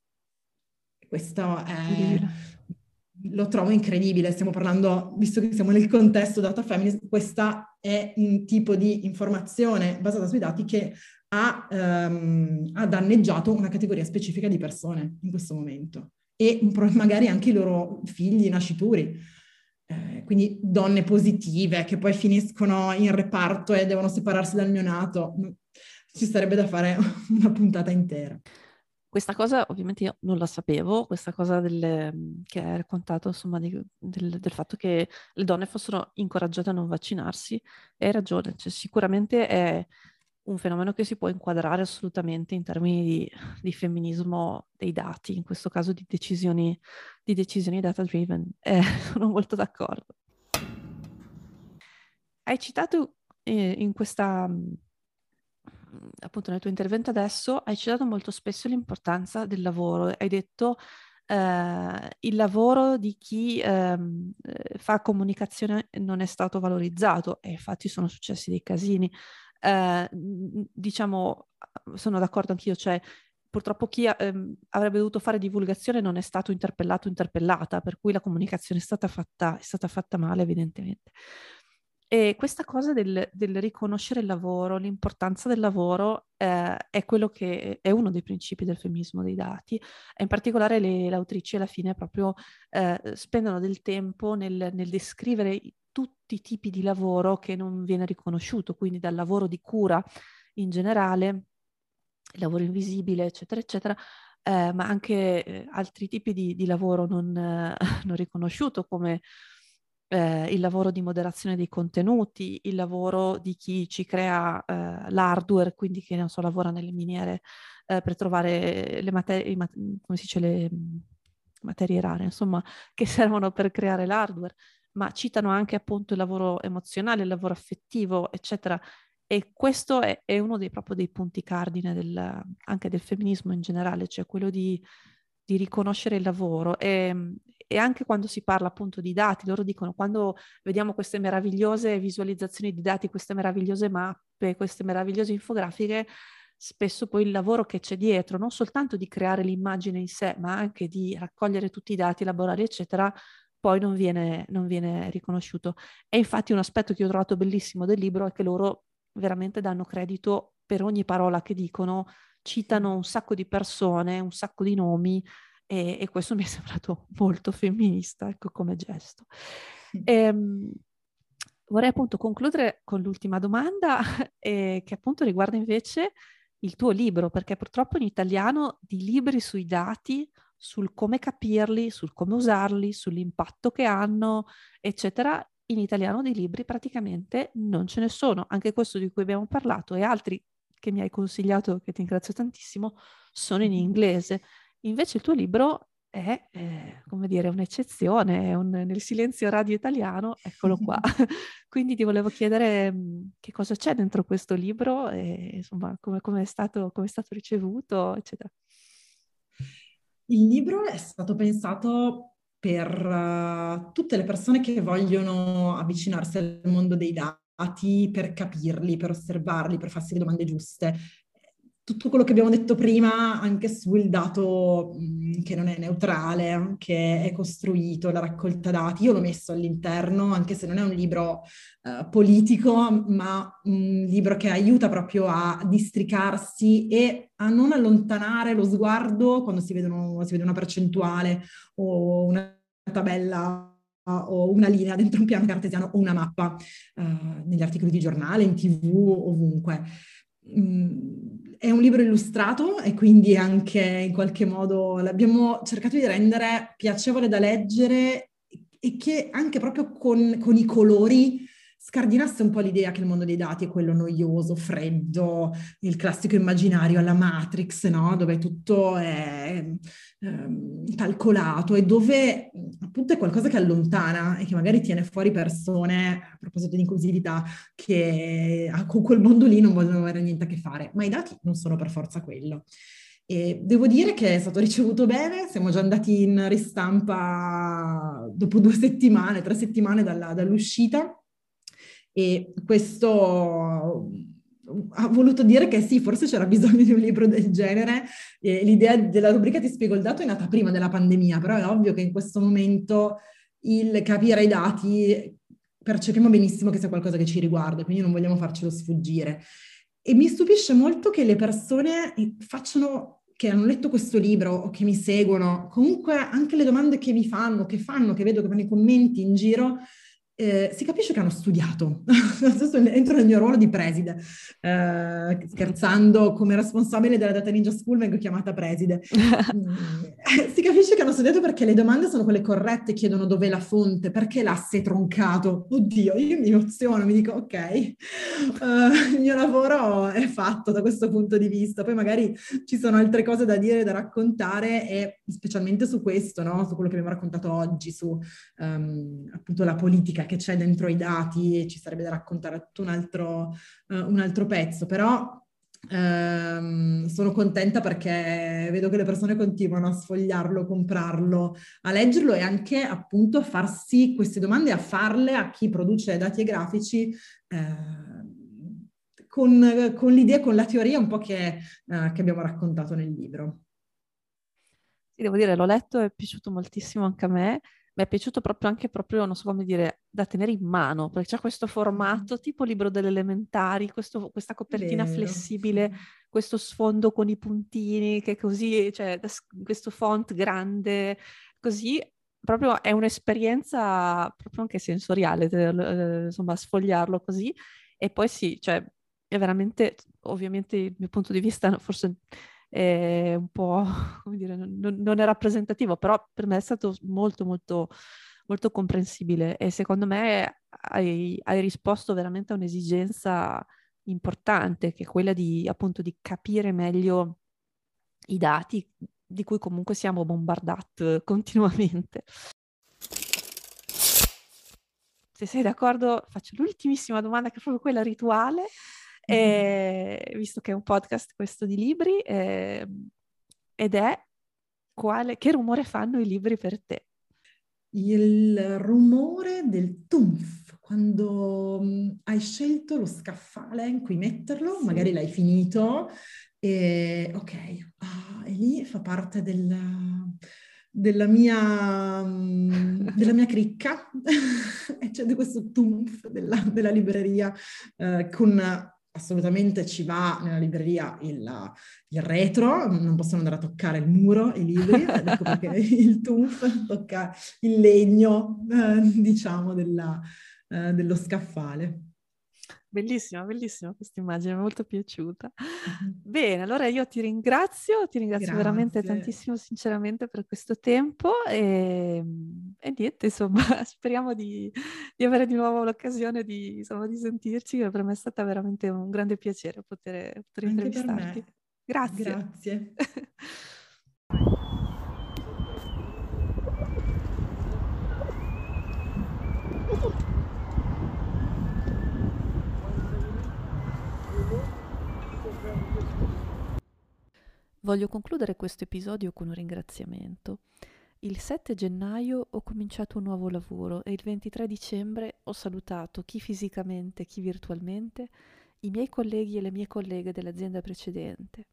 S3: Questo è, lo trovo incredibile, stiamo parlando, visto che siamo nel contesto data feminism, questa è un tipo di informazione basata sui dati che ha, um, ha danneggiato una categoria specifica di persone in questo momento e magari anche i loro figli nascituri. Eh, quindi donne positive che poi finiscono in reparto e devono separarsi dal neonato. Ci sarebbe da fare <laughs> una puntata intera.
S2: questa cosa ovviamente io non la sapevo, questa cosa del, che hai raccontato, insomma, di, del, del, fatto che le donne fossero incoraggiate a non vaccinarsi, hai ragione, cioè, sicuramente è un fenomeno che si può inquadrare assolutamente in termini di, di femminismo dei dati, in questo caso di decisioni, di decisioni data driven. Eh, <laughs> sono molto d'accordo. Hai citato eh, in questa, appunto nel tuo intervento adesso, hai citato molto spesso l'importanza del lavoro. Hai detto Uh, il lavoro di chi uh, fa comunicazione non è stato valorizzato e infatti sono successi dei casini. Eh, diciamo, sono d'accordo anch'io, cioè purtroppo chi ehm, avrebbe dovuto fare divulgazione non è stato interpellato o interpellata, per cui la comunicazione è stata fatta, è stata fatta male evidentemente. E questa cosa del, del, riconoscere il lavoro, l'importanza del lavoro, eh, è quello che è uno dei principi del femminismo dei dati. E in particolare le, le autrici alla fine proprio eh, spendono del tempo nel, nel descrivere tutti i tipi di lavoro che non viene riconosciuto, quindi dal lavoro di cura in generale, il lavoro invisibile, eccetera, eccetera, eh, ma anche eh, altri tipi di, di lavoro non, eh, <laughs> non, riconosciuto, come eh, il lavoro di moderazione dei contenuti, il lavoro di chi ci crea eh, l'hardware, quindi che so, lavora nelle miniere per trovare le materie, mat- come si dice, le materie rare, insomma, che <laughs> servono per creare l'hardware ma citano anche appunto il lavoro emozionale, il lavoro affettivo, eccetera. E questo è, è uno dei, proprio dei punti cardine del, anche del femminismo in generale, cioè quello di, di riconoscere il lavoro. E, e, anche quando si parla appunto di dati, loro dicono quando vediamo queste meravigliose visualizzazioni di dati, queste meravigliose mappe, queste meravigliose infografiche, spesso poi il lavoro che c'è dietro, non soltanto di creare l'immagine in sé, ma anche di raccogliere tutti i dati, elaborarli, eccetera, poi non viene, non viene riconosciuto. E infatti un aspetto che ho trovato bellissimo del libro è che loro veramente danno credito per ogni parola che dicono, citano un sacco di persone, un sacco di nomi e, e questo mi è <laughs> sembrato molto femminista, ecco come gesto. E, ehm, vorrei appunto concludere con l'ultima domanda <laughs> eh, che appunto riguarda invece il tuo libro, perché purtroppo in italiano di libri sui dati sul come capirli, sul come usarli, sull'impatto che hanno, eccetera. In italiano dei libri praticamente non ce ne sono. Anche questo di cui abbiamo parlato e altri che mi hai consigliato, che ti ringrazio tantissimo, sono in inglese. Invece il tuo libro è, eh, come dire, un'eccezione, è un, nel silenzio radio italiano, eccolo qua. <laughs> <laughs> Quindi ti volevo chiedere mh, che cosa c'è dentro questo libro e insomma come, come, è, stato, come è stato ricevuto, eccetera.
S3: Il libro è stato pensato per uh, tutte le persone che vogliono avvicinarsi al mondo dei dati, per capirli, per osservarli, per farsi le domande giuste tutto quello che abbiamo detto prima anche sul dato mh, che non è neutrale, che è costruito, la raccolta dati, io l'ho messo all'interno, anche se non è un libro uh, politico, ma un libro che aiuta proprio a districarsi e a non allontanare lo sguardo quando si, vedono, si vede una percentuale o una tabella o una linea dentro un piano cartesiano o una mappa uh, negli articoli di giornale, in tv, ovunque. Mm, è un libro illustrato e quindi anche in qualche modo l'abbiamo cercato di rendere piacevole da leggere e che anche proprio con, con i colori scardinasse un po' l'idea che il mondo dei dati è quello noioso, freddo, il classico immaginario alla Matrix, no? dove tutto è eh, calcolato e dove appunto è qualcosa che allontana e che magari tiene fuori persone, a proposito di inclusività, che con quel mondo lì non vogliono avere niente a che fare, ma i dati non sono per forza quello. E devo dire che è stato ricevuto bene, siamo già andati in ristampa dopo due settimane, tre settimane dalla, dall'uscita e questo ha voluto dire che sì, forse c'era bisogno di un libro del genere. E l'idea della rubrica Ti spiego il dato è nata prima della pandemia, però è ovvio che in questo momento il capire i dati percepiamo benissimo che sia qualcosa che ci riguarda, quindi non vogliamo farcelo sfuggire. E mi stupisce molto che le persone facciano, che hanno letto questo libro o che mi seguono, comunque anche le domande che mi fanno, che fanno, che vedo che fanno i commenti in giro, eh, si capisce che hanno studiato. <laughs> Adesso entro nel mio ruolo di preside, eh, scherzando come responsabile della Data Ninja School vengo chiamata preside. <laughs> Mm, si capisce che hanno studiato perché le domande sono quelle corrette, chiedono dov'è la fonte, perché l'asse è troncato. Oddio, io mi emoziono, mi dico ok, uh, il mio lavoro è fatto da questo punto di vista. Poi magari ci sono altre cose da dire, da raccontare e specialmente su questo, no? su quello che abbiamo raccontato oggi, su um, appunto la politica che c'è dentro i dati e ci sarebbe da raccontare tutto un altro, uh, un altro pezzo, però Um, sono contenta perché vedo che le persone continuano a sfogliarlo, comprarlo, a leggerlo e anche appunto a farsi queste domande, a farle a chi produce dati e grafici eh, con, con, l'idea, con la teoria un po' che, uh, che abbiamo raccontato nel libro.
S2: Sì, devo dire, l'ho letto e è piaciuto moltissimo anche a me mi è piaciuto proprio anche proprio, non so come dire, da tenere in mano, perché c'è questo formato tipo libro delle elementari, questo, questa copertina Vero. flessibile, questo sfondo con i puntini, che così, cioè questo font grande, così proprio è un'esperienza proprio anche sensoriale, eh, insomma, sfogliarlo così. E poi sì, cioè, è veramente, ovviamente, il mio punto di vista, forse è un po', <laughs> come dire, non, non, è rappresentativo, però per me è stato molto, molto, molto comprensibile e secondo me hai, hai risposto veramente a un'esigenza importante, che è quella di appunto di capire meglio i dati di cui comunque siamo bombardati <laughs> continuamente. Se sei d'accordo, faccio l'ultimissima domanda, che è proprio quella rituale, eh, visto che è un podcast questo di libri, eh, ed è quale, che rumore fanno i libri per te?
S3: Il rumore del tumf, quando mm, hai scelto lo scaffale in cui metterlo, sì. magari l'hai finito, e ok, ah, e lì fa parte del, della mia, mm, della mia cricca <laughs> e c'è questo tumf della, della libreria eh, con assolutamente ci va nella libreria il, il, retro, non possono andare a toccare il muro, i libri, ecco perché <laughs> il TUF tocca il legno, eh, diciamo, della, eh, dello scaffale.
S2: Bellissima, bellissima questa immagine, mi è molto piaciuta. Mm-hmm. Bene, allora io ti ringrazio, ti ringrazio Grazie. veramente tantissimo sinceramente per questo tempo e, e niente, insomma, <laughs> speriamo di, di, avere di nuovo l'occasione di, insomma, di sentirci, che per me è stata veramente un grande piacere poter, poter intervistarti. Grazie.
S3: Grazie. <laughs>
S2: Voglio concludere questo episodio con un ringraziamento. Il 7 gennaio ho cominciato un nuovo lavoro e il 23 dicembre ho salutato chi fisicamente, chi virtualmente, i miei colleghi e le mie colleghe dell'azienda precedente.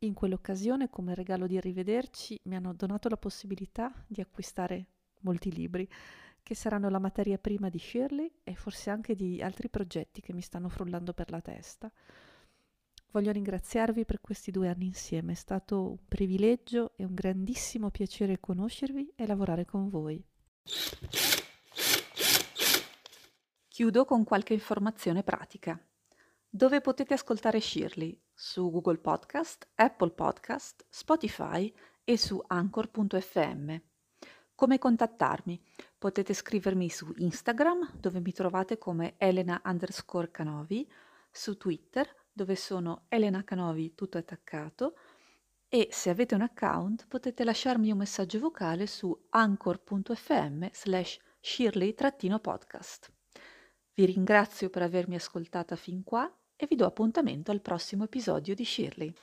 S2: In quell'occasione, come regalo di rivederci, mi hanno donato la possibilità di acquistare molti libri, che saranno la materia prima di Shirley e forse anche di altri progetti che mi stanno frullando per la testa. Voglio ringraziarvi per questi due anni insieme, è stato un privilegio e un grandissimo piacere conoscervi e lavorare con voi.
S1: Chiudo con qualche informazione pratica. Dove potete ascoltare Shirley? Su Google Podcast, Apple Podcast, Spotify e su anchor.fm. Come contattarmi? Potete scrivermi su Instagram, dove mi trovate come Elena underscore Canovi, su Twitter, dove sono Elena Canovi tutto attaccato e se avete un account potete lasciarmi un messaggio vocale su anchor.fm slash shirley-podcast. Vi ringrazio per avermi ascoltata fin qua e vi do appuntamento al prossimo episodio di Shirley.